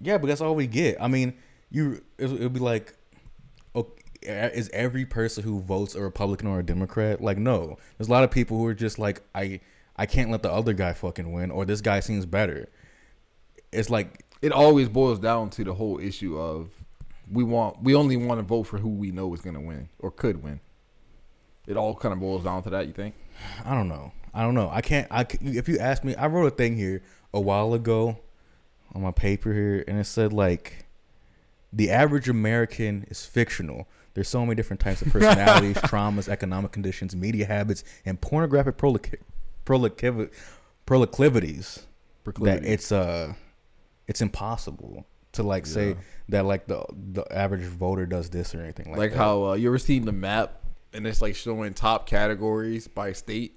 yeah, but that's all we get. I mean, you it would be like, okay, is every person who votes a Republican or a Democrat like no? There's a lot of people who are just like I I can't let the other guy fucking win or this guy seems better. It's like It always boils down to the whole issue of we want we only want to vote for who we know is going to win or could win. It all kind of boils down to that, you think? I don't know. I don't know. I can't. I if you ask me, I wrote a thing here a while ago on my paper here, and it said like the average American is fictional. There's so many different types of personalities, traumas, economic conditions, media habits, and pornographic prolic- prolic- proclivities that it's uh it's impossible to like say that like the the average voter does this or anything like, Like that. how uh, you ever seen the map and it's like showing top categories by state?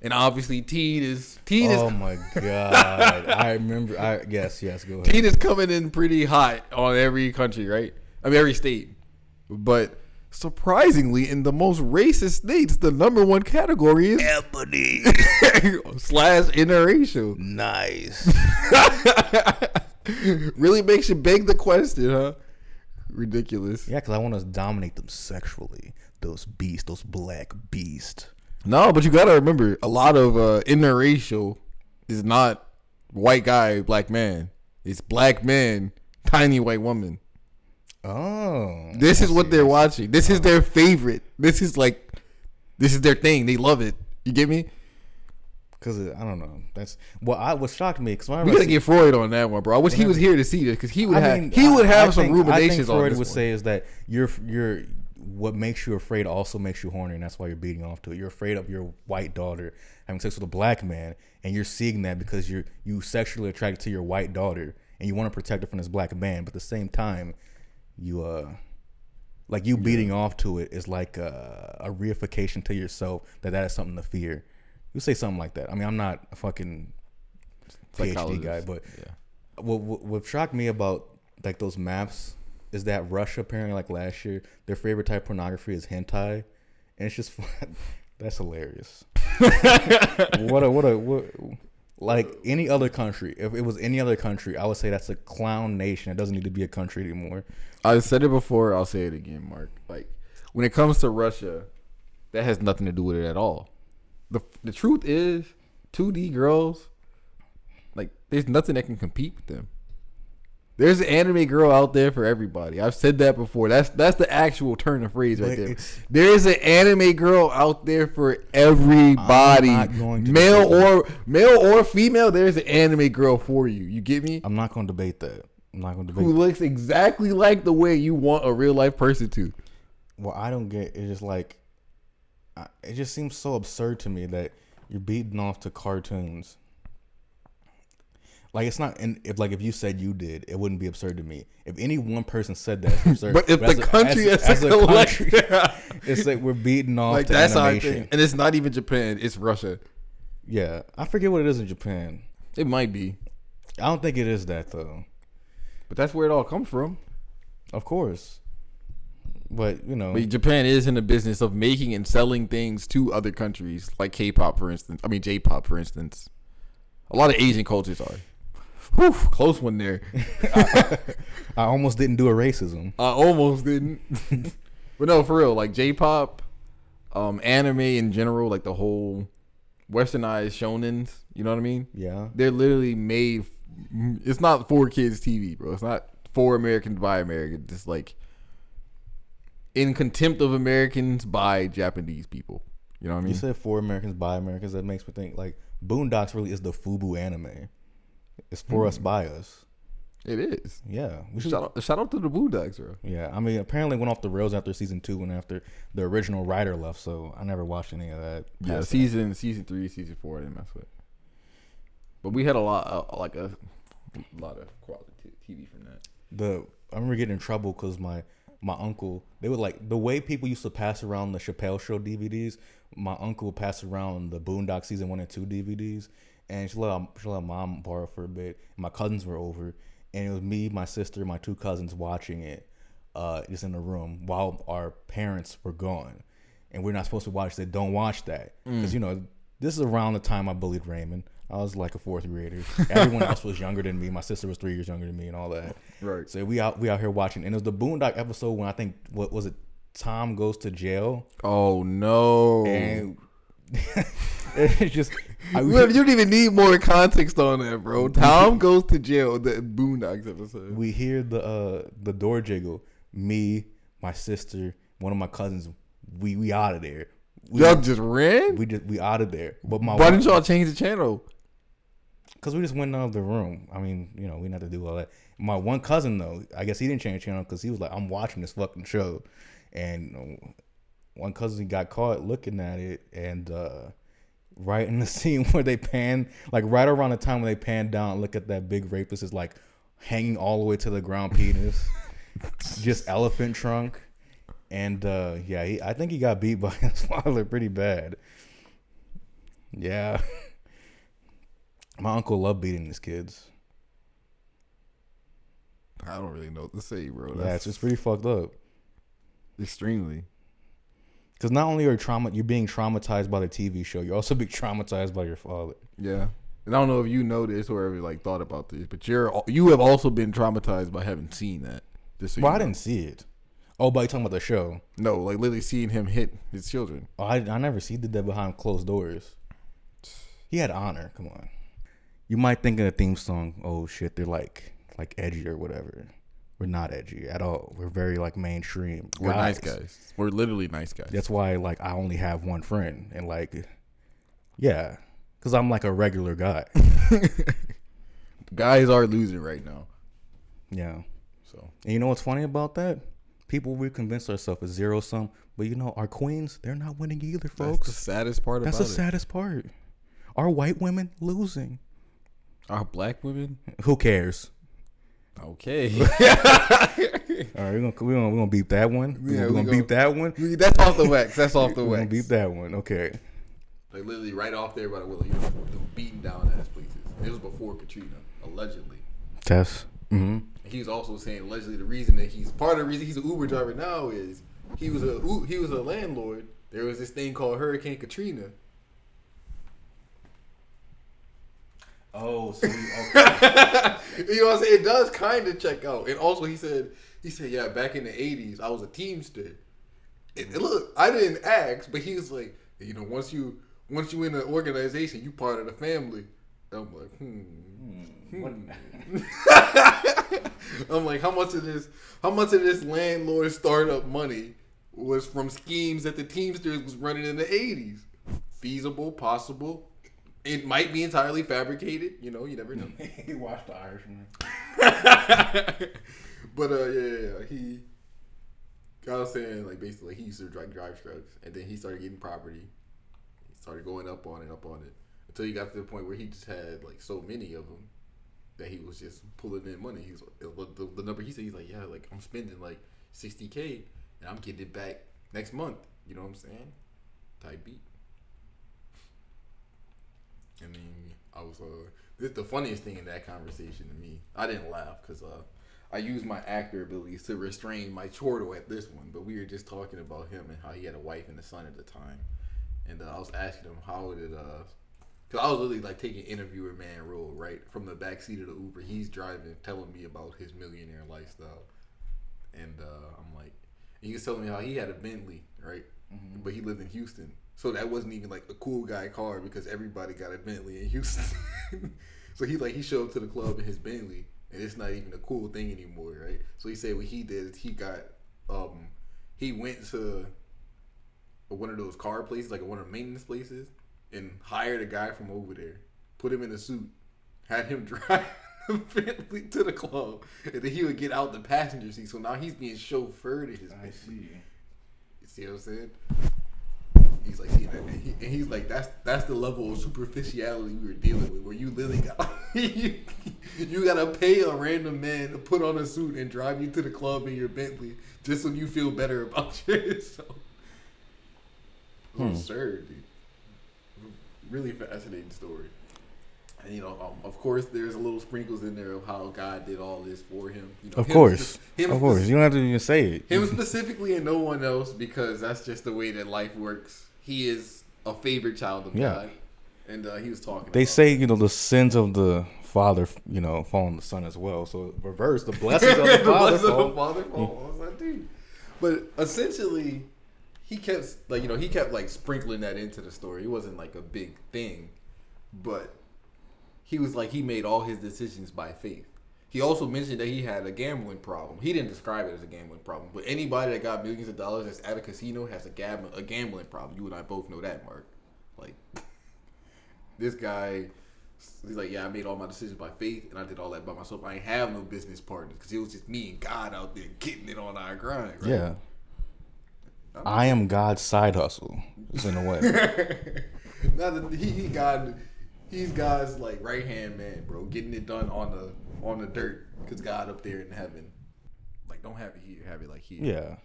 And obviously teen is teen Oh is my god! I remember. I yes, yes. Go ahead. teen is coming in pretty hot on every country, right? I mean every state. But surprisingly, in the most racist states, the number one category is Ebony. slash interracial. nice. really makes you beg the question, huh? Ridiculous. Yeah, because I want to dominate them sexually. Those beasts, those black beasts. No, but you gotta remember, a lot of uh, interracial is not white guy, black man. It's black man, tiny white woman. Oh, This is what they're watching. This is their favorite. This is like, this is their thing. They love it. You get me? because I don't know. That's what I what shocked me. Because We gotta get Freud on that one, bro. I wish he was here to see this because he would I have mean, he would have I some think- I ruminations on Freud this would one. say is that you're you're what makes you afraid also makes you horny, and that's why you're beating off to it. You're afraid of your white daughter having sex with a black man, and you're seeing that because you're you sexually attracted to your white daughter, and you want to protect her from this black man, but at the same time, you uh. Like you beating off to it is like a, a reification to yourself that that is something to fear. You say something like that. I mean, I'm not a fucking PhD guy, but Yeah. what, what what shocked me about like those maps is that Russia apparently like last year their favorite type of pornography is hentai, and it's just that's hilarious. what a what a what like any other country. If it was any other country, I would say that's a clown nation. It doesn't need to be a country anymore. I said it before. I'll say it again, Mark. Like when it comes to Russia, that has nothing to do with it at all. the The truth is, two D girls, like there's nothing that can compete with them. There's an anime girl out there for everybody. I've said that before. That's that's the actual turn of phrase right there. There is an anime girl out there for everybody, going to male or male or female. There's an anime girl for you. You get me? I'm not going to debate that. I'm not gonna debate. who looks exactly like the way you want a real life person to. Well, I don't get is just like, it just seems so absurd to me that you're beating off to cartoons. Like it's not, and if like if you said you did, it wouldn't be absurd to me. If any one person said that, it's absurd. But if as the a- country as, as, as a a country, it's like we're beating off like that's our thing, and it's not even Japan; it's Russia. Yeah, I forget what it is in Japan. It might be, I don't think it is that though. but that's where it all comes from. Of course, but you know, But Japan is in the business of making and selling things to other countries, like K-pop, for instance. I mean, J-pop, for instance. A lot of Asian cultures are. Whew, close one there. I almost didn't do a racism. I almost didn't. but no, for real, like J-pop, um, anime in general, like the whole westernized shonens. You know what I mean? Yeah, They're literally made. It's not for kids TV, bro. It's not for Americans by Americans. It's like in contempt of Americans by Japanese people. You know what I mean? you said for Americans by Americans. That makes me think like Boondocks really is the FUBU anime. It's for us by us. It is. Yeah, we should. Shout out, shout out to the Boondocks, bro. Yeah, I mean, apparently went off the rails after season two and after the original writer left. So I never watched any of that. Yeah, past that. season season three, season four, I didn't mess with. But we had a lot, uh, like a lot of quality TV from that. the I remember getting in trouble because my my uncle they would like the way people used to pass around the Chappelle Show DVDs. My uncle would pass around the Boondock season one and two DVDs, and she let she let mom borrow for a bit. My cousins were over, and it was me, my sister, my two cousins watching it, uh, just in the room while our parents were gone, and we're not supposed to watch that. Don't watch that because you know this is around the time I bullied Raymond. I was like a fourth grader. Everyone else was younger than me. My sister was three years younger than me, and all that. Right. So we out we out here watching, and it was the Boondock episode when I think what was it? Tom goes to jail, Oh no! and it's just I, you don't even need more context on that, bro. Tom goes to jail. The Boondocks episode. we hear the uh the door jiggle. Me, my sister, one of my cousins. We we out of there. We, Y'all just ran. we just we out of there. But my Why didn't y'all change the channel? Because we just went out of the room. I mean, you know, we didn't have to do all that. My one cousin, though, I guess he didn't change channel because he was like, I'm watching this fucking show. And one cousin got caught looking at it. And uh, right in the scene where they pan, like right around the time when they pan down, look at that big rapist is like hanging all the way to the ground penis, just elephant trunk. And uh, yeah, he, I think he got beat by his father pretty bad. Yeah. My uncle loved beating his kids. I don't really know what to say, bro. Yeah, it's That's just pretty fucked up. extremely. Because not only are you trauma, you're being traumatized by the TV show, you're also being traumatized by your father. Yeah. And I don't know if you know this or ever like thought about this, but you're you have also been traumatized by having seen that. Just so Well, you I didn't see it. Oh, but you talking about the show? No, like literally seeing him hit his children. Oh, I, I never see. He did that behind closed doors. He had honor. Come on. You might think of the theme song. Oh shit, they're like like edgy or whatever. We're not edgy at all. We're very like mainstream. We're nice guys. We're literally nice guys. That's why like I only have one friend and like, yeah, because I'm like a regular guy. Guys are losing right now. yeah. So And you know what's funny about that? People we convince ourselves is zero sum, but you know our queens, they're not winning either, that's folks. the saddest part. That's the it. saddest part. Our white women losing. Are black women? Who cares? Okay. All right, we're gonna we're gonna, we're gonna beep that one. We're Yeah, gonna, we we're gonna beep that one. That's off the wax. That's off the We're gonna wax. beep that one. Okay. Like literally right off there by the willow, you know, the beating down ass places. It was before Katrina, allegedly. Tess. Mm-hmm. He was also saying allegedly the reason that he's part of the reason he's an Uber driver now is he was a he was a landlord. There was this thing called Hurricane Katrina. Oh, so we, you know what I'm saying? It does kind of check out. And also, he said, he said, yeah, back in the '80s, I was a teamster. And, and look, I didn't ask, but he was like, you know, once you once you in an organization, you part of the family. I'm like, hmm. hmm, hmm. I'm like, how much of this? How much of this landlord startup money was from schemes that the Teamsters was running in the '80s? Feasible, possible. It might be entirely fabricated. You know, you never know. he watched the Irishman. but uh, yeah, yeah, yeah, he. I was saying like basically he used to drive drive trucks, and then he started getting property. He started going up on it, up on it, until he got to the point where he just had like so many of them that he was just pulling in money. He's the, the number he said he's like, yeah, like I'm spending like sixty k, and I'm getting it back next month. You know what I'm saying? Type beat. And then I was uh, this the funniest thing in that conversation to me. I didn't laugh because uh, I used my actor abilities to restrain my chortle at this one, but we were just talking about him and how he had a wife and a son at the time, and uh, I was asking him how did uh. Cause I was really like taking interviewer man role, right? From the back seat of the Uber, he's driving, telling me about his millionaire lifestyle, and uh, I'm like, he was telling me how he had a Bentley, right? But he lived in Houston, so that wasn't even like a cool guy car because everybody got a Bentley in Houston. so he like he showed up to the club in his Bentley, and it's not even a cool thing anymore, right? So he said what he did is he got um he went to one of those car places, like one of the maintenance places, and hired a guy from over there, put him in a suit, had him drive the Bentley to the club, and then he would get out the passenger seat. So now he's being chauffeured in his Bentley. see. You see what I'm saying? He's like, and, he, and he's like, that's that's the level of superficiality we were dealing with, where you literally got you, you gotta pay a random man to put on a suit and drive you to the club in your Bentley just so you feel better about yourself. Hmm. absurd, dude. Really fascinating story. And you know, um, of course, there's a little sprinkles in there of how God did all this for him. You know, Of him course, him of course. You don't have to even say it. him specifically and no one else because that's just the way that life works. He is a favorite child of Yeah. God, and uh, he was talking. They say you know the sins of the father, you know, fall on the son as well. So reverse the blessings of the the father. blessing of the father fall on son, dude. But essentially, he kept like you know he kept like sprinkling that into the story. It wasn't like a big thing, but he was like he made all his decisions by faith. He also mentioned that he had a gambling problem. He didn't describe it as a gambling problem, but anybody that got millions of dollars that's at a casino has a gam- a gambling problem. You and I both know that, Mark. Like this guy, he's like, yeah, I made all my decisions by faith, and I did all that by myself. I ain't have no business partners because it was just me and God out there getting it on our grind. Right? Yeah. I am God's side hustle, in a way. now that he, he God, he's God's like right hand man, bro, getting it done on the on the dirt because God up there in heaven, like don't have it here, have it like here. yeah.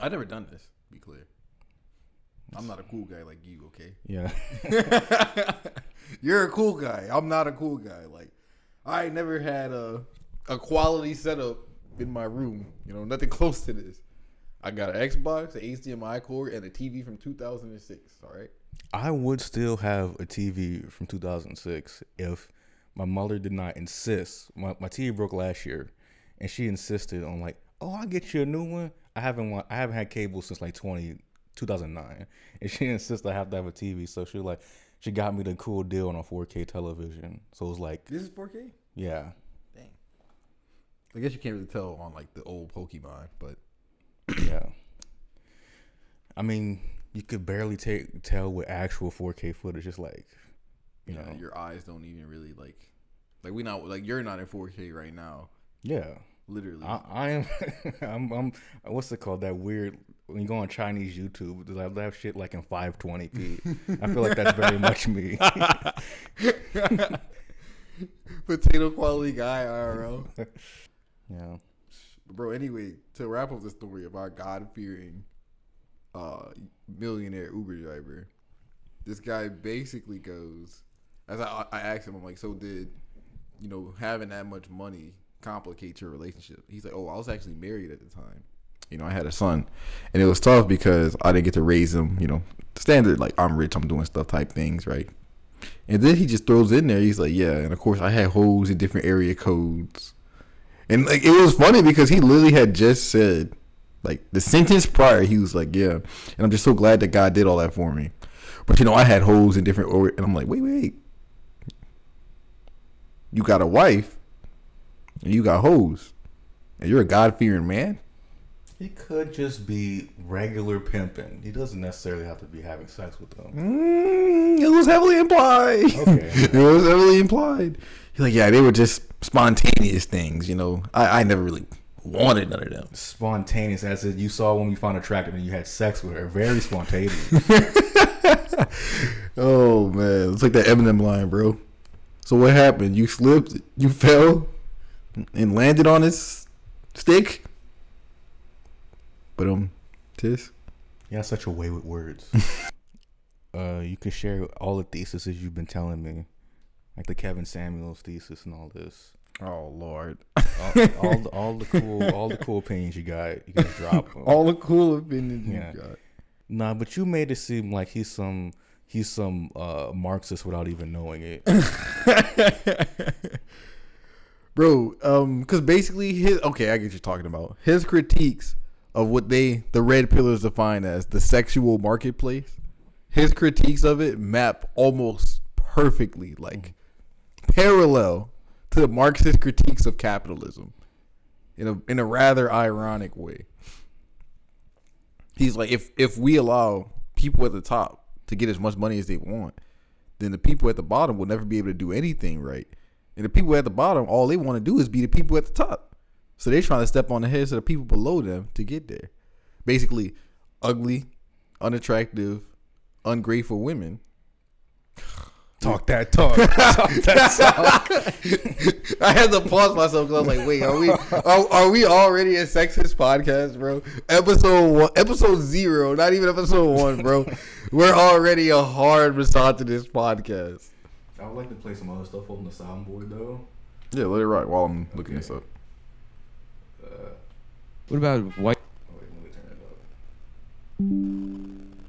I never done this. Be clear. I'm not a cool guy like you, okay? Yeah. You're a cool guy. I'm not a cool guy. Like I never had a a quality setup in my room. You know, nothing close to this. I got an Xbox, an HDMI cord, and a TV from 2006. All right. I would still have a TV from 2006 if my mother did not insist. My, my TV broke last year, and she insisted on like, "Oh, I'll get you a new one." I haven't want, I haven't had cable since like 20, 2009, and she insists I have to have a TV. So she like, she got me the cool deal on a 4K television. So it was like, This is 4K. yeah, Dang. I guess you can't really tell on like the old Pokemon, but yeah. I mean, you could barely take tell with actual 4K footage. It's like, you know, know, your eyes don't even really like like we not like you're not in 4K right now, yeah. literally. I, I am. I'm, I'm. What's it called? That weird. When you go on Chinese YouTube, they have, have shit like in 520p. I feel like that's very much me. Potato quality guy IRL. yeah. Bro, anyway, to wrap up the story of our God fearing uh millionaire Uber driver, this guy basically goes as I I asked him, I'm like, so did you know, having that much money complicate your relationship? He's like, Oh, I was actually married at the time. You know, I had a son. And it was tough because I didn't get to raise him, you know, standard like I'm rich, I'm doing stuff type things, right? And then he just throws in there, he's like, Yeah, and of course I had holes in different area codes. And like it was funny because he literally had just said, like the sentence prior, he was like, "Yeah," and I'm just so glad that God did all that for me. But you know, I had holes in different, or and I'm like, "Wait, wait, you got a wife, and you got hoes, and you're a God fearing man." He could just be regular pimping. He doesn't necessarily have to be having sex with them. Mm, Mm, it was heavily implied. Okay. it was heavily implied. He's like, yeah, they were just spontaneous things. You know, I, I never really wanted none of them. Spontaneous, as if you saw when you found attractive and you had sex with her. Very spontaneous. Oh man, it's like that Eminem line, bro. So what happened? You slipped, you fell, and landed on his stick. But um, tis. you have such a way with words. uh, you could share all the theses you've been telling me, like the Kevin Samuels thesis and all this. Oh lord. All, all, the, all the cool, all the cool opinions you got. You can drop 'em. All the cool opinions Yeah. you got. Nah, but you made it seem like he's some he's some uh, Marxist without even knowing it. Bro, um, because basically his okay, I get what you're talking about. His critiques of what they the red pillars define as the sexual marketplace, his critiques of it map almost perfectly, like parallel to the Marxist critiques of capitalism, in a in a rather ironic way. He's like, if if we allow people at the top to get as much money as they want, then the people at the bottom will never be able to do anything right. And the people at the bottom, all they want to do is be the people at the top. So they're trying to step on the heads of the people below them to get there. Basically, ugly, unattractive, ungrateful women. Talk that talk. talk that talk. I had to pause myself because I was like, "Wait, are we are, are we already a sexist podcast, bro? Episode one, episode zero, not even episode one, bro. We're already a hard misogynist podcast." I would like to play some other stuff on the soundboard though. Yeah, let it rock while I'm looking this up. Uh, what about white? Oh, wait, let me turn it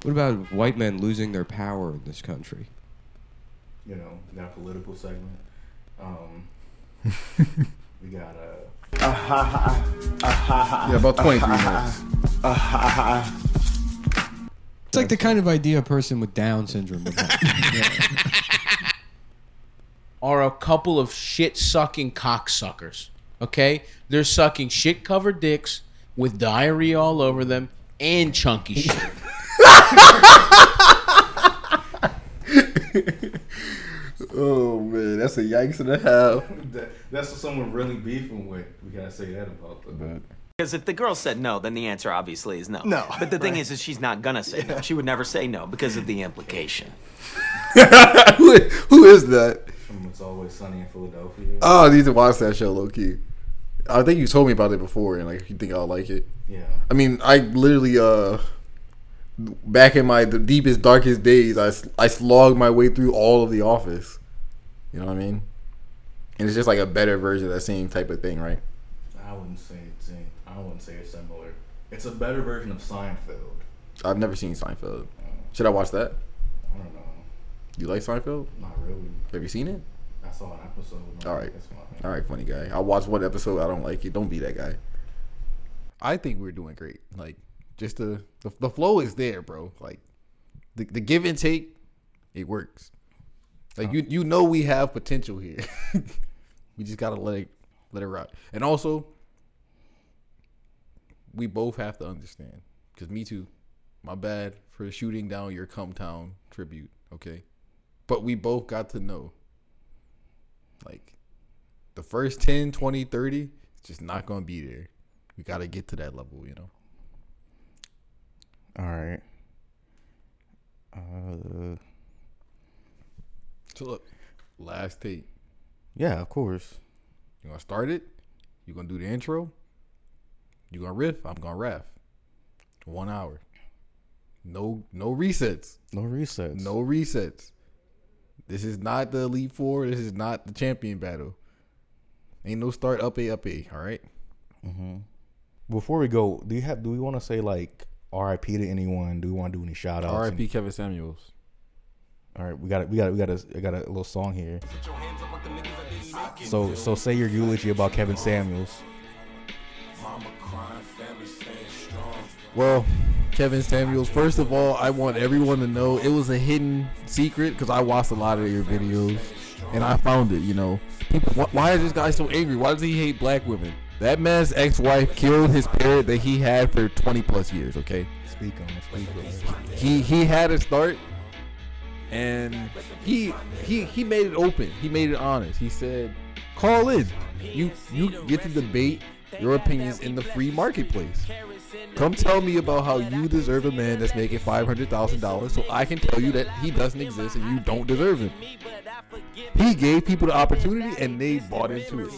up. What about white men losing their power in this country? You know, we got a political segment. Um, we got uh, Yeah, about 23 minutes. It's like the kind of idea a person with Down syndrome would have. are a couple of shit sucking cocksuckers. Okay? They're sucking shit covered dicks with diarrhea all over them and chunky shit. Oh man, that's a yikes and a half. that, that's what someone really beefing with. We gotta say that about the. Because if the girl said no, then the answer obviously is no. No, But the thing is, is she's not gonna say no. She would never say no because of the implication. who, who is that? From It's Always Sunny in Philadelphia. Oh, I need to watch that show, low key. I think you told me about it before, and like you think I'll like it. yeah. I mean, I literally uh, back in my the deepest darkest days, I I slogged my way through all of The Office. You know what I mean? And it's just like a better version of that same type of thing, right? I wouldn't say it's in, I wouldn't say it's similar. It's a better version of Seinfeld. I've never seen Seinfeld. Oh. Should I watch that? I don't know. You like Seinfeld? Not really. Have you seen it? I saw an episode. All right. All right, funny guy. I watched one episode. I don't like it. Don't be that guy. I think we're doing great. Like, just the the, the flow is there, bro. Like, the, the give and take, it works. Like you you know we have potential here. we just gotta let it let it rock. And also, we both have to understand. Cause me too. My bad for shooting down your come town tribute. Okay, but we both got to know. Like, the first 10, 20, 30, it's just not going to be there. We got to get to that level, you know? All right. Uh, So, look, last take. yeah, of course. You to start it? You to do the intro? You to riff? I'm to rap. One hour. No, no resets. No resets. No resets. This is not the Elite Four. This is not the champion battle. Ain't no start up A up A. All right. Mm-hmm. Before we go, do you have? Do we want to say like R.I.P. to anyone? Do we want to do any shout outs? R.I.P. Kevin Samuels. All right, we got it. We got. We got a. I got a little song here. So so say your eulogy about Kevin Samuels. Well, Kevin Samuels, first of all, I want everyone to know it was a hidden secret because I watched a lot of your videos and I found it. You know, people, wh- why is this guy so angry? Why does he hate black women? That man's ex-wife killed his parent that he had for 20 plus years. Okay, Speak on. Speak on he he had a start and he he he made it open. He made it honest. He said, "Call in. You you get to debate your opinions in the free marketplace. Come tell me about how you deserve a man that's making five hundred thousand dollars, so I can tell you that he doesn't exist and you don't deserve him." He gave people the opportunity, and they bought into it.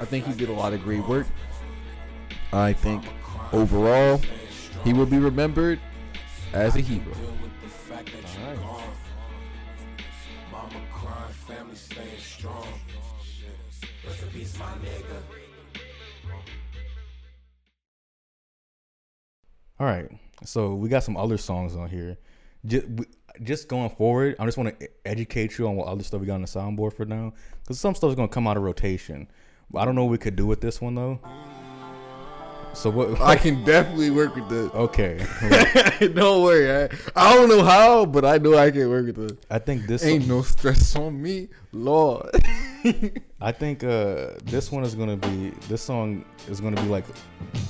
I think he did a lot of great work. I think overall, he will be remembered as a hero. All right. So we got some other songs on here. Just, just going forward, I just want to educate you on what other stuff we got on the soundboard for now, because some stuff is gonna come out of rotation. I don't know what we could do with this one though. So what? I can definitely work with this. okay. don't worry. I, I don't know how, but I know I can work with this. I think this. Ain't no stress on me, Lord. I think uh, this one is gonna be. This song is gonna be like,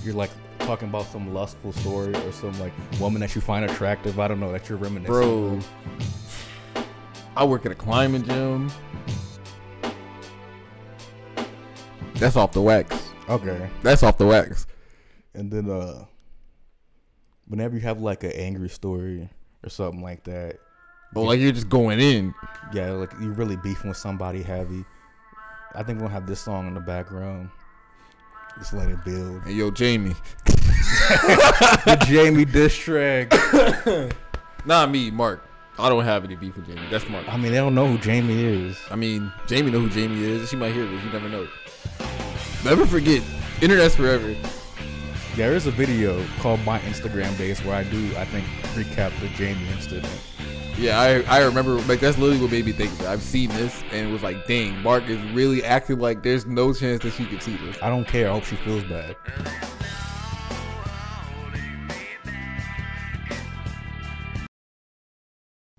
you're like talking about some lustful story or some like woman that you find attractive. I don't know that you're reminiscing. Bro, of. I work at a climbing gym. That's off the wax. Okay. That's off the wax. And then uh, whenever you have like an angry story or something like that, But like you're just going in. yeah, like you're really beefing with somebody heavy. I think we'll have this song in the background. Just let it build. Hey, yo, Jamie. the Jamie diss track. Not me, Marc. I don't have any beef with Jamie. That's Marc. I mean, they don't know who Jamie is. I mean, Jamie know who Jamie is. She might hear this. You never know. Never forget, internet's forever. There is a video called My Instagram Days where I do, I think, recap the Jamie incident. Yeah, I I remember. Like that's literally what made me think. That. I've seen this and it was like, dang, Marc is really acting like there's no chance that she could see this. I don't care. I hope she feels bad.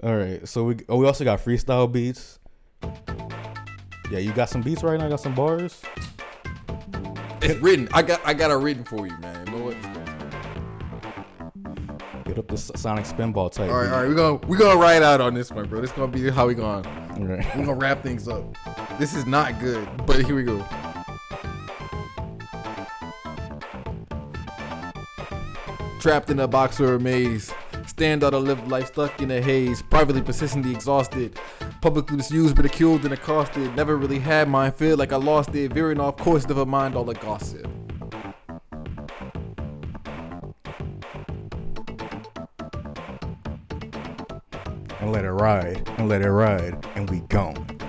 All right, so we oh we also got freestyle beats. Yeah, you got some beats right now. I Got some bars. It's written. I got I got it written for you, man. Get up the Sonic Spinball type. All right, all right. We're gonna we're gonna ride out on this one, bro. This gonna be how we going. All right. We're gonna wrap things up. This is not good, but here we go. Trapped in a box or a maze. Stand out or live life stuck in a haze. Privately, persistently exhausted. Publicly misused, ridiculed, and accosted. Never really had mine. Feel like I lost it. Veering off course, never mind all the gossip. And let it ride. And let it ride. And we gone.